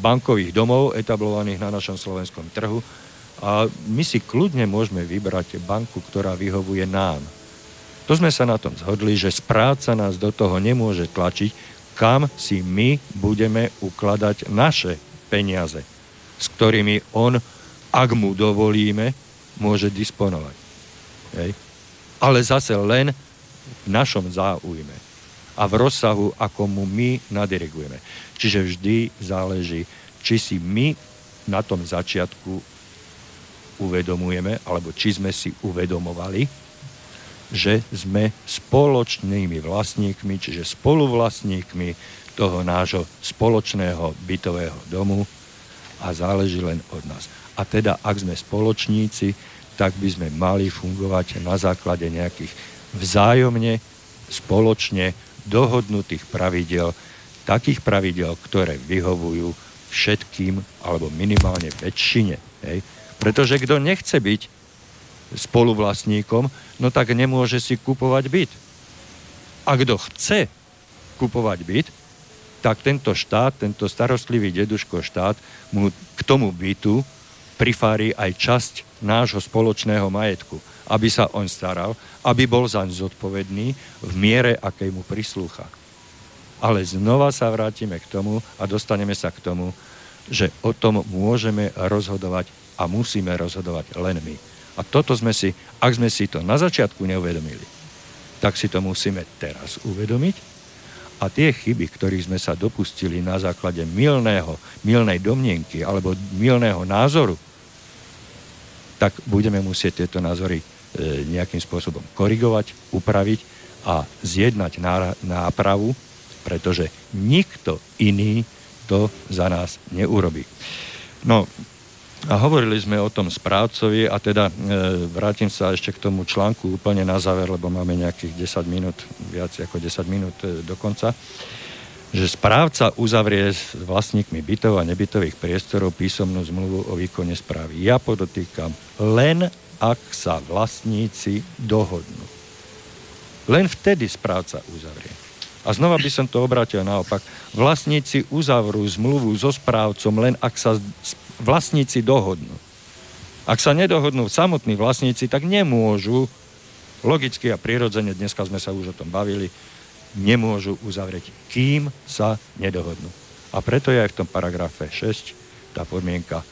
bankových domov etablovaných na našom slovenskom trhu a my si kľudne môžeme vybrať banku, ktorá vyhovuje nám. To sme sa na tom zhodli, že správca nás do toho nemôže tlačiť, kam si my budeme ukladať naše peniaze, s ktorými on, ak mu dovolíme, môže disponovať. Hej. Ale zase len v našom záujme a v rozsahu, ako mu my nadirigujeme. Čiže vždy záleží, či si my na tom začiatku uvedomujeme, alebo či sme si uvedomovali, že sme spoločnými vlastníkmi, čiže spoluvlastníkmi toho nášho spoločného bytového domu a záleží len od nás. A teda, ak sme spoločníci, tak by sme mali fungovať na základe nejakých vzájomne, spoločne dohodnutých pravidel, takých pravidel, ktoré vyhovujú všetkým, alebo minimálne väčšine. Hej? Pretože kto nechce byť spoluvlastníkom, no tak nemôže si kupovať byt. A kto chce kupovať byt, tak tento štát, tento starostlivý deduško štát mu k tomu bytu prifári aj časť nášho spoločného majetku aby sa on staral, aby bol zaň zodpovedný v miere, akej mu prislúcha. Ale znova sa vrátime k tomu a dostaneme sa k tomu, že o tom môžeme rozhodovať a musíme rozhodovať len my. A toto sme si, ak sme si to na začiatku neuvedomili, tak si to musíme teraz uvedomiť a tie chyby, ktorých sme sa dopustili na základe milného, milnej domnienky alebo milného názoru, tak budeme musieť tieto názory nejakým spôsobom korigovať, upraviť a zjednať nápravu, pretože nikto iný to za nás neurobí. No a hovorili sme o tom správcovi a teda e, vrátim sa ešte k tomu článku úplne na záver, lebo máme nejakých 10 minút, viac ako 10 minút e, do že správca uzavrie s vlastníkmi bytov a nebytových priestorov písomnú zmluvu o výkone správy. Ja podotýkam, len ak sa vlastníci dohodnú. Len vtedy správca uzavrie. A znova by som to obrátil naopak. Vlastníci uzavrú zmluvu so správcom len ak sa vlastníci dohodnú. Ak sa nedohodnú samotní vlastníci, tak nemôžu, logicky a prirodzene, dneska sme sa už o tom bavili, nemôžu uzavrieť, kým sa nedohodnú. A preto je aj v tom paragrafe 6 tá podmienka,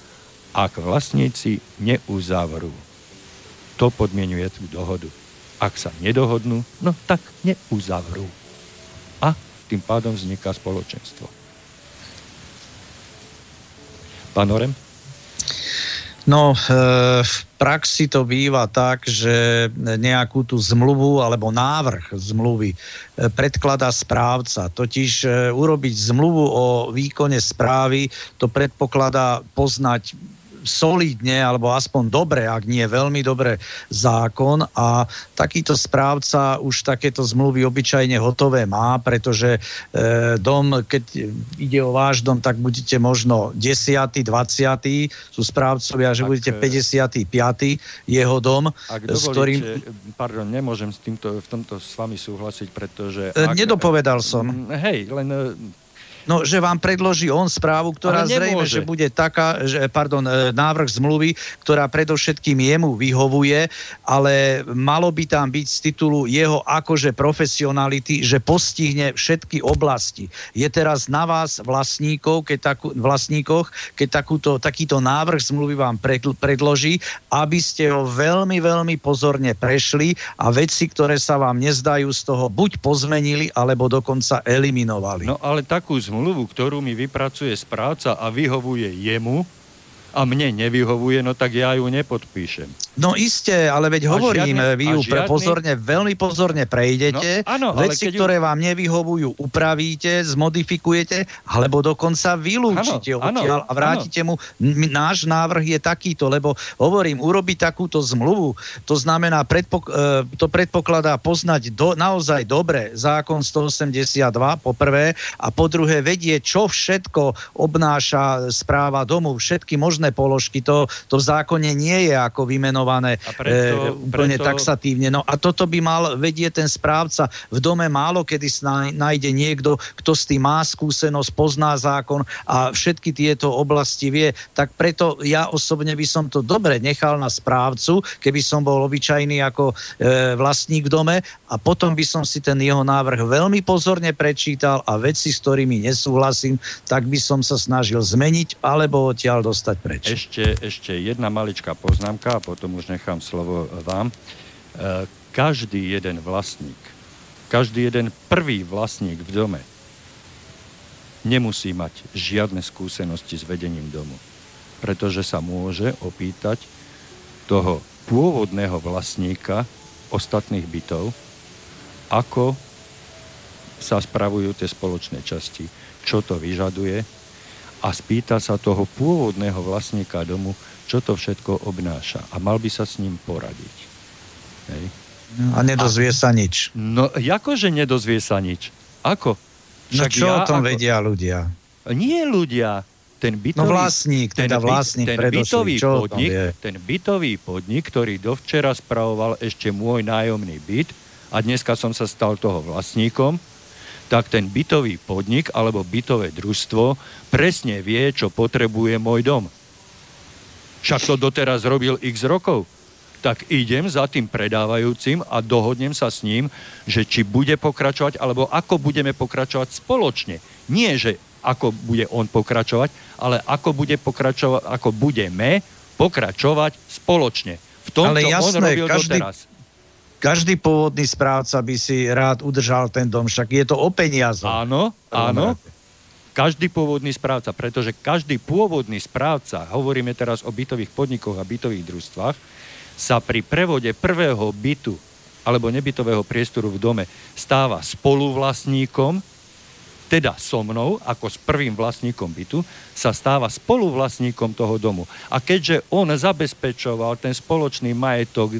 ak vlastníci neuzavrú. To podmienuje tú dohodu. Ak sa nedohodnú, no tak neuzavrú. A tým pádom vzniká spoločenstvo. Pán Orem? No, e, v praxi to býva tak, že nejakú tú zmluvu alebo návrh zmluvy e, predkladá správca. Totiž e, urobiť zmluvu o výkone správy, to predpokladá poznať solidne, alebo aspoň dobre, ak nie veľmi dobre, zákon a takýto správca už takéto zmluvy obyčajne hotové má, pretože e, dom, keď ide o váš dom, tak budete možno 10., 20. sú správcovia, že tak, budete 55. E, jeho dom. Ak dovolíte, s ktorým... pardon, nemôžem s týmto, v tomto s vami súhlasiť, pretože... E, ak, nedopovedal som. Hej, len No, že vám predloží on správu, ktorá zrejme, že bude taká, že, pardon, e, návrh zmluvy, ktorá predovšetkým jemu vyhovuje, ale malo by tam byť z titulu jeho akože profesionality, že postihne všetky oblasti. Je teraz na vás vlastníkov, keď takú, vlastníkoch, keď takúto, takýto návrh zmluvy vám predloží, aby ste ho veľmi, veľmi pozorne prešli a veci, ktoré sa vám nezdajú z toho buď pozmenili, alebo dokonca eliminovali. No ale takú zmluvu, ktorú mi vypracuje správca a vyhovuje jemu, a mne nevyhovuje, no tak ja ju nepodpíšem. No iste, ale veď hovorím, žiadny, vy ju žiadny... pozorne, veľmi pozorne prejdete, no, áno, veci, ju... ktoré vám nevyhovujú, upravíte, zmodifikujete, alebo dokonca vylúčite áno, odtiaľ a vrátite áno. mu. Náš návrh je takýto, lebo hovorím, urobiť takúto zmluvu, to znamená, predpok- e, to predpokladá poznať do, naozaj dobre zákon 182 po prvé a po druhé vedie, čo všetko obnáša správa domu, všetky možné položky. To, to v zákone nie je ako vymenované preto, e, úplne preto... taxatívne. No a toto by mal vedieť ten správca. V dome málo kedy sa nájde niekto, kto s tým má skúsenosť, pozná zákon a všetky tieto oblasti vie. Tak preto ja osobne by som to dobre nechal na správcu, keby som bol obyčajný ako e, vlastník v dome a potom by som si ten jeho návrh veľmi pozorne prečítal a veci, s ktorými nesúhlasím, tak by som sa snažil zmeniť alebo odtiaľ dostať preč. Ešte, ešte jedna maličká poznámka a potom už nechám slovo vám. E, každý jeden vlastník, každý jeden prvý vlastník v dome nemusí mať žiadne skúsenosti s vedením domu, pretože sa môže opýtať toho pôvodného vlastníka ostatných bytov, ako sa spravujú tie spoločné časti, čo to vyžaduje, a spýta sa toho pôvodného vlastníka domu, čo to všetko obnáša. A mal by sa s ním poradiť. Hej. A nedozvie a, sa nič. No, akože nedozvie sa nič? Ako? No Však no čo ja, o tom ako... vedia ľudia? Nie ľudia. Ten bytový, no vlastník, teda vlastník ten, bytový čo podnik, ten bytový podnik, ktorý dovčera spravoval ešte môj nájomný byt a dneska som sa stal toho vlastníkom, tak ten bytový podnik alebo bytové družstvo presne vie, čo potrebuje môj dom. Však to doteraz robil x rokov. Tak idem za tým predávajúcim a dohodnem sa s ním, že či bude pokračovať, alebo ako budeme pokračovať spoločne. Nie, že ako bude on pokračovať, ale ako, bude pokračovať, ako budeme pokračovať spoločne. V tom, ale čo jasné, on robil každý, doteraz každý pôvodný správca by si rád udržal ten dom, však je to o peniaze. Áno, áno. Každý pôvodný správca, pretože každý pôvodný správca, hovoríme teraz o bytových podnikoch a bytových družstvách, sa pri prevode prvého bytu alebo nebytového priestoru v dome stáva spoluvlastníkom, teda so mnou, ako s prvým vlastníkom bytu, sa stáva spoluvlastníkom toho domu. A keďže on zabezpečoval ten spoločný majetok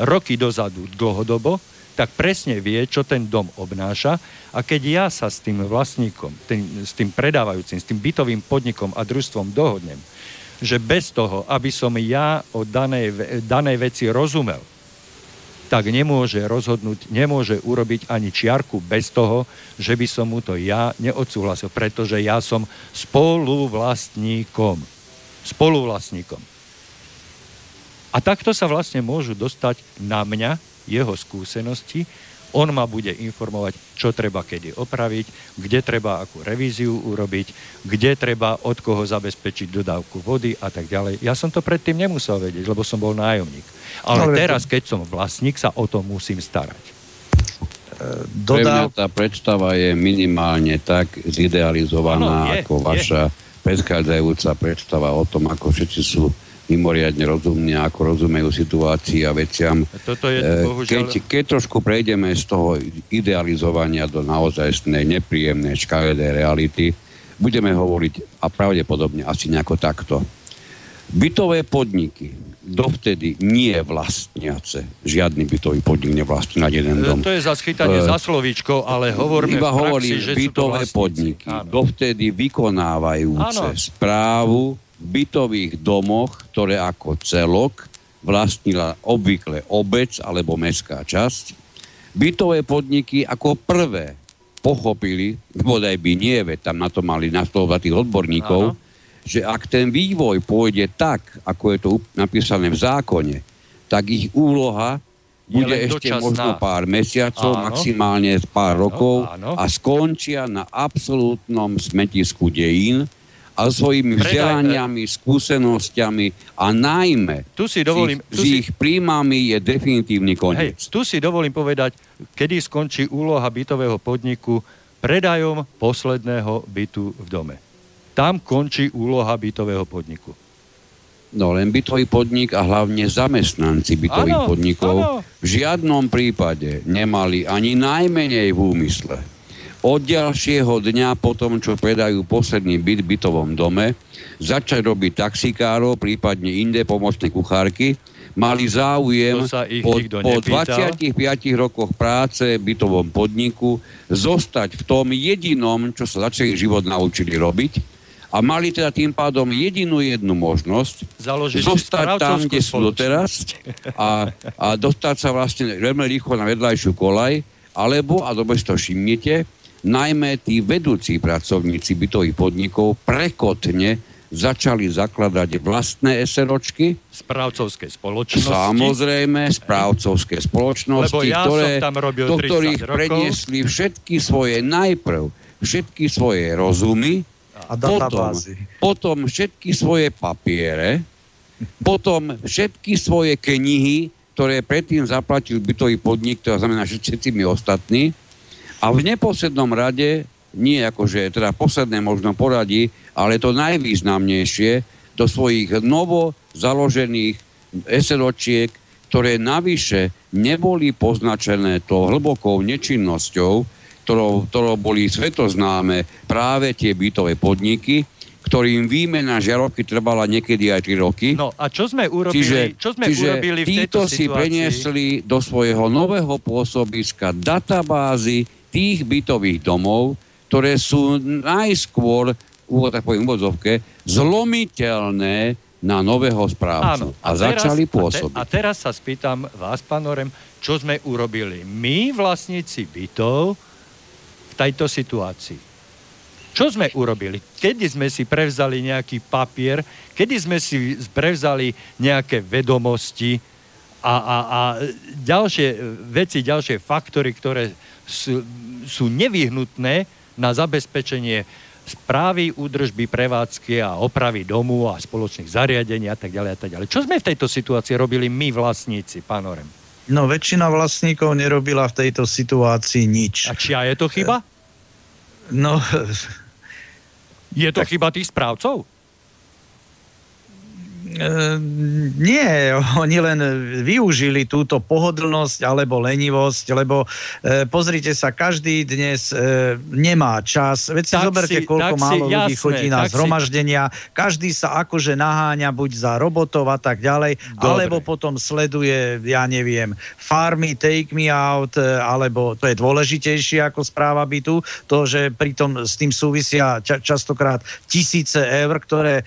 roky dozadu dlhodobo, tak presne vie, čo ten dom obnáša a keď ja sa s tým vlastníkom, tým, s tým predávajúcim, s tým bytovým podnikom a družstvom dohodnem, že bez toho, aby som ja o danej, danej veci rozumel, tak nemôže rozhodnúť, nemôže urobiť ani čiarku bez toho, že by som mu to ja neodsúhlasil, pretože ja som spoluvlastníkom. Spoluvlastníkom. A takto sa vlastne môžu dostať na mňa jeho skúsenosti. On ma bude informovať, čo treba kedy opraviť, kde treba akú revíziu urobiť, kde treba od koho zabezpečiť dodávku vody a tak ďalej. Ja som to predtým nemusel vedieť, lebo som bol nájomník. Ale no, teraz, keď som vlastník, sa o to musím starať. Dodav... Pre mňa tá predstava je minimálne tak zidealizovaná, ano, je, ako vaša je. predchádzajúca predstava o tom, ako všetci sú mimoriadne rozumne, ako rozumejú situácii a veciam. Toto je, e, bohužiaľ... keď, keď trošku prejdeme z toho idealizovania do naozajstnej nepríjemnej škaredej reality, budeme hovoriť a pravdepodobne asi nejako takto. Bytové podniky dovtedy nie vlastniace. Žiadny bytový podnik nevlastní na jeden dom. To je za schytanie uh, za slovíčko, ale hovoríme Iba hovorím, že bytové podniky Áno. dovtedy vykonávajúce Áno. správu bytových domoch, ktoré ako celok vlastnila obvykle obec alebo mestská časť. Bytové podniky ako prvé pochopili, bodaj by nie, veď tam na to mali nastavovať tých odborníkov, Áno. že ak ten vývoj pôjde tak, ako je to napísané v zákone, tak ich úloha bude ešte dočasná. možno pár mesiacov, Áno. maximálne pár rokov áno. a skončia na absolútnom smetisku dejín a svojimi Predaj- vzdelaniami, skúsenosťami a najmä Tu si dovolím- s, ich, tu si- ich príjmami je definitívny koniec. Hej, tu si dovolím povedať, kedy skončí úloha bytového podniku predajom posledného bytu v dome. Tam končí úloha bytového podniku. No len bytový podnik a hlavne zamestnanci bytových Áno, podnikov áno. v žiadnom prípade nemali ani najmenej v úmysle. Od ďalšieho dňa po tom, čo predajú posledný byt v bytovom dome, začať robiť taxikárov, prípadne inde pomocné kuchárky, mali záujem po, po nepýtal. 25 rokoch práce v bytovom podniku zostať v tom jedinom, čo sa za celý život naučili robiť. A mali teda tým pádom jedinú jednu možnosť Založiť zostať tam, kde sú doteraz a, a dostať sa vlastne veľmi rýchlo na vedľajšiu kolaj, alebo, a dobre si to všimnete, najmä tí vedúci pracovníci bytových podnikov prekotne začali zakladať vlastné SROčky, Správcovské spoločnosti. samozrejme správcovské spoločnosti, Lebo ja ktoré, som tam robil do 30 ktorých rokov. preniesli všetky svoje najprv, všetky svoje rozumy, A potom, potom všetky svoje papiere, potom všetky svoje knihy, ktoré predtým zaplatil bytový podnik, to znamená že všetci my ostatní. A v neposlednom rade, nie akože teda posledné možno poradí, ale to najvýznamnejšie, do svojich novo založených SROčiek, ktoré navyše neboli poznačené tou hlbokou nečinnosťou, ktorou, ktorou boli svetoznáme práve tie bytové podniky, ktorým výmena žiarovky trvala niekedy aj 3 roky. No a čo sme urobili, Čiže, čo sme čiže urobili v tejto si situácii? preniesli do svojho nového pôsobiska databázy tých bytových domov, ktoré sú najskôr, tak poviem, úvodzovke, zlomiteľné na nového správcu. Áno. A, začali teraz, pôsobiť. A, te, a teraz sa spýtam vás, pán Orem, čo sme urobili my, vlastníci bytov, v tejto situácii? Čo sme urobili? Kedy sme si prevzali nejaký papier, kedy sme si prevzali nejaké vedomosti a, a, a ďalšie veci, ďalšie faktory, ktoré sú, sú nevyhnutné na zabezpečenie správy, údržby, prevádzky a opravy domu a spoločných zariadení a tak ďalej a tak ďalej. Čo sme v tejto situácii robili my vlastníci, pán Orem? No väčšina vlastníkov nerobila v tejto situácii nič. A čia je to chyba? No, Je to chyba tých správcov? E, nie, oni len využili túto pohodlnosť alebo lenivosť, lebo e, pozrite sa, každý dnes e, nemá čas. Veď si Tak zoberte, si- koľko tak si- málo ľudí jasné, chodí na si- zhromaždenia. Každý sa akože naháňa buď za robotov a tak ďalej, Dobre. alebo potom sleduje, ja neviem, farmy, take me out, e, alebo to je dôležitejšie ako správa bytu, to, že pritom s tým súvisia ča- častokrát tisíce eur, ktoré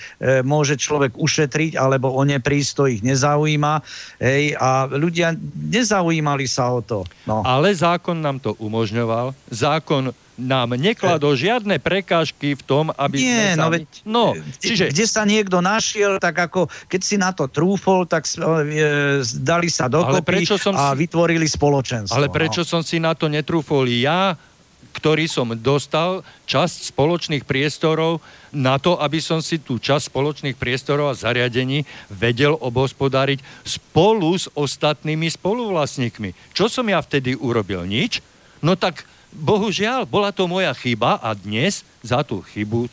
môže človek ušetriť, alebo o ne prísť, to ich nezaujíma. Hej, a ľudia nezaujímali sa o to. No. Ale zákon nám to umožňoval. Zákon nám nekladol žiadne prekážky v tom, aby sme Nie, sa... no veď, no, kde, čiže... kde sa niekto našiel, tak ako keď si na to trúfol, tak e, dali sa dokopy prečo som a si- vytvorili spoločenstvo. Ale prečo No. som si na to netrúfol ja, ktorý som dostal časť spoločných priestorov na to, aby som si tú časť spoločných priestorov a zariadení vedel obhospodáriť spolu s ostatnými spoluvlastníkmi. Čo som ja vtedy urobil? Nič? No tak bohužiaľ, bola to moja chyba a dnes za tú chybu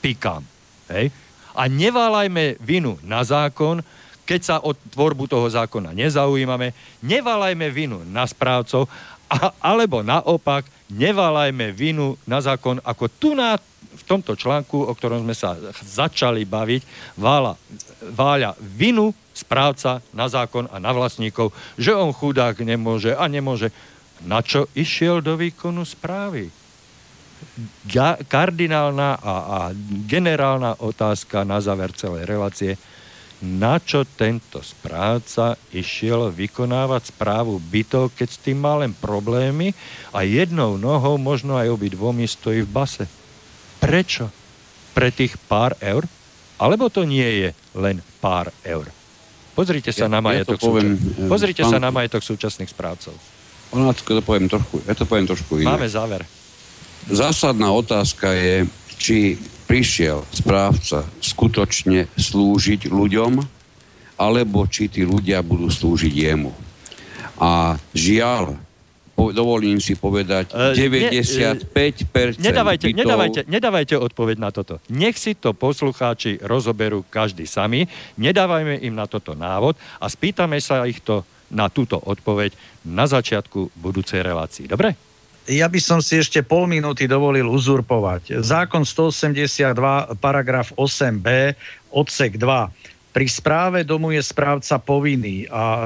pikám. Hej? A neválajme vinu na zákon, keď sa o tvorbu toho zákona nezaujímame, nevalajme vinu na správcov, a, alebo naopak, nevalajme vinu na zákon, ako tu na v tomto článku, o ktorom sme sa začali baviť, váľa, váľa vinu správca na zákon a na vlastníkov, že on chudák nemôže a nemôže. Na čo išiel do výkonu správy? Ga- kardinálna a, a generálna otázka na záver celej relácie – na čo tento správca išiel vykonávať správu bytov, keď s tým má len problémy a jednou nohou, možno aj obi dvomi stojí v base. Prečo? Pre tých pár eur? Alebo to nie je len pár eur? Pozrite sa ja, na majetok, ja poviem, súčas... Pozrite pán... sa na majetok súčasných správcov. Ona to poviem trošku, ja to poviem trošku iné. Máme záver. Zásadná otázka je, či prišiel správca skutočne slúžiť ľuďom, alebo či tí ľudia budú slúžiť jemu. A žiaľ, po, dovolím si povedať, uh, 95% ne, nedávajte, bytov... nedávajte, nedávajte odpoveď na toto. Nech si to poslucháči rozoberú každý sami, nedávajme im na toto návod a spýtame sa ich to na túto odpoveď na začiatku budúcej relácii. Dobre? Ja by som si ešte pol minúty dovolil uzurpovať. Zákon 182, paragraf 8b, odsek 2. Pri správe domu je správca povinný a e,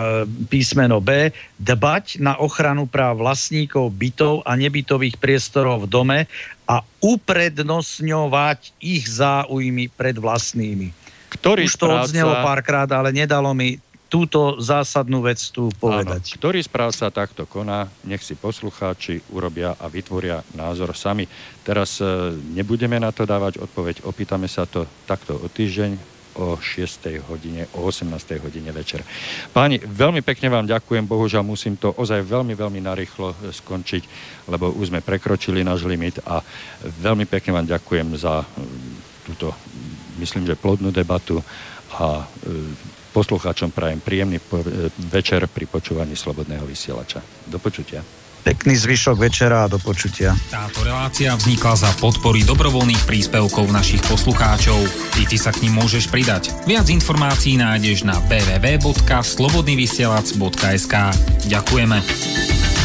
písmeno B dbať na ochranu práv vlastníkov bytov a nebytových priestorov v dome a uprednostňovať ich záujmy pred vlastnými. Ktorý Už to správca... odznelo párkrát, ale nedalo mi túto zásadnú vec tu povedať. Áno, ktorý správca takto koná, nech si poslucháči urobia a vytvoria názor sami. Teraz e, nebudeme na to dávať odpoveď, opýtame sa to takto o týždeň o 6. hodine, o 18. hodine večer. Páni, veľmi pekne vám ďakujem, bohužiaľ musím to ozaj veľmi, veľmi narýchlo e, skončiť, lebo už sme prekročili náš limit a veľmi pekne vám ďakujem za túto, myslím, že plodnú debatu a e, Poslucháčom prajem príjemný e, večer pri počúvaní Slobodného vysielača. Do počutia. Pekný zvyšok večera a do počutia. Táto relácia vznikla za podpory dobrovoľných príspevkov našich poslucháčov. Ty, ty sa k ním môžeš pridať. Viac informácií nájdeš na www.slobodnyvysielac.sk Ďakujeme.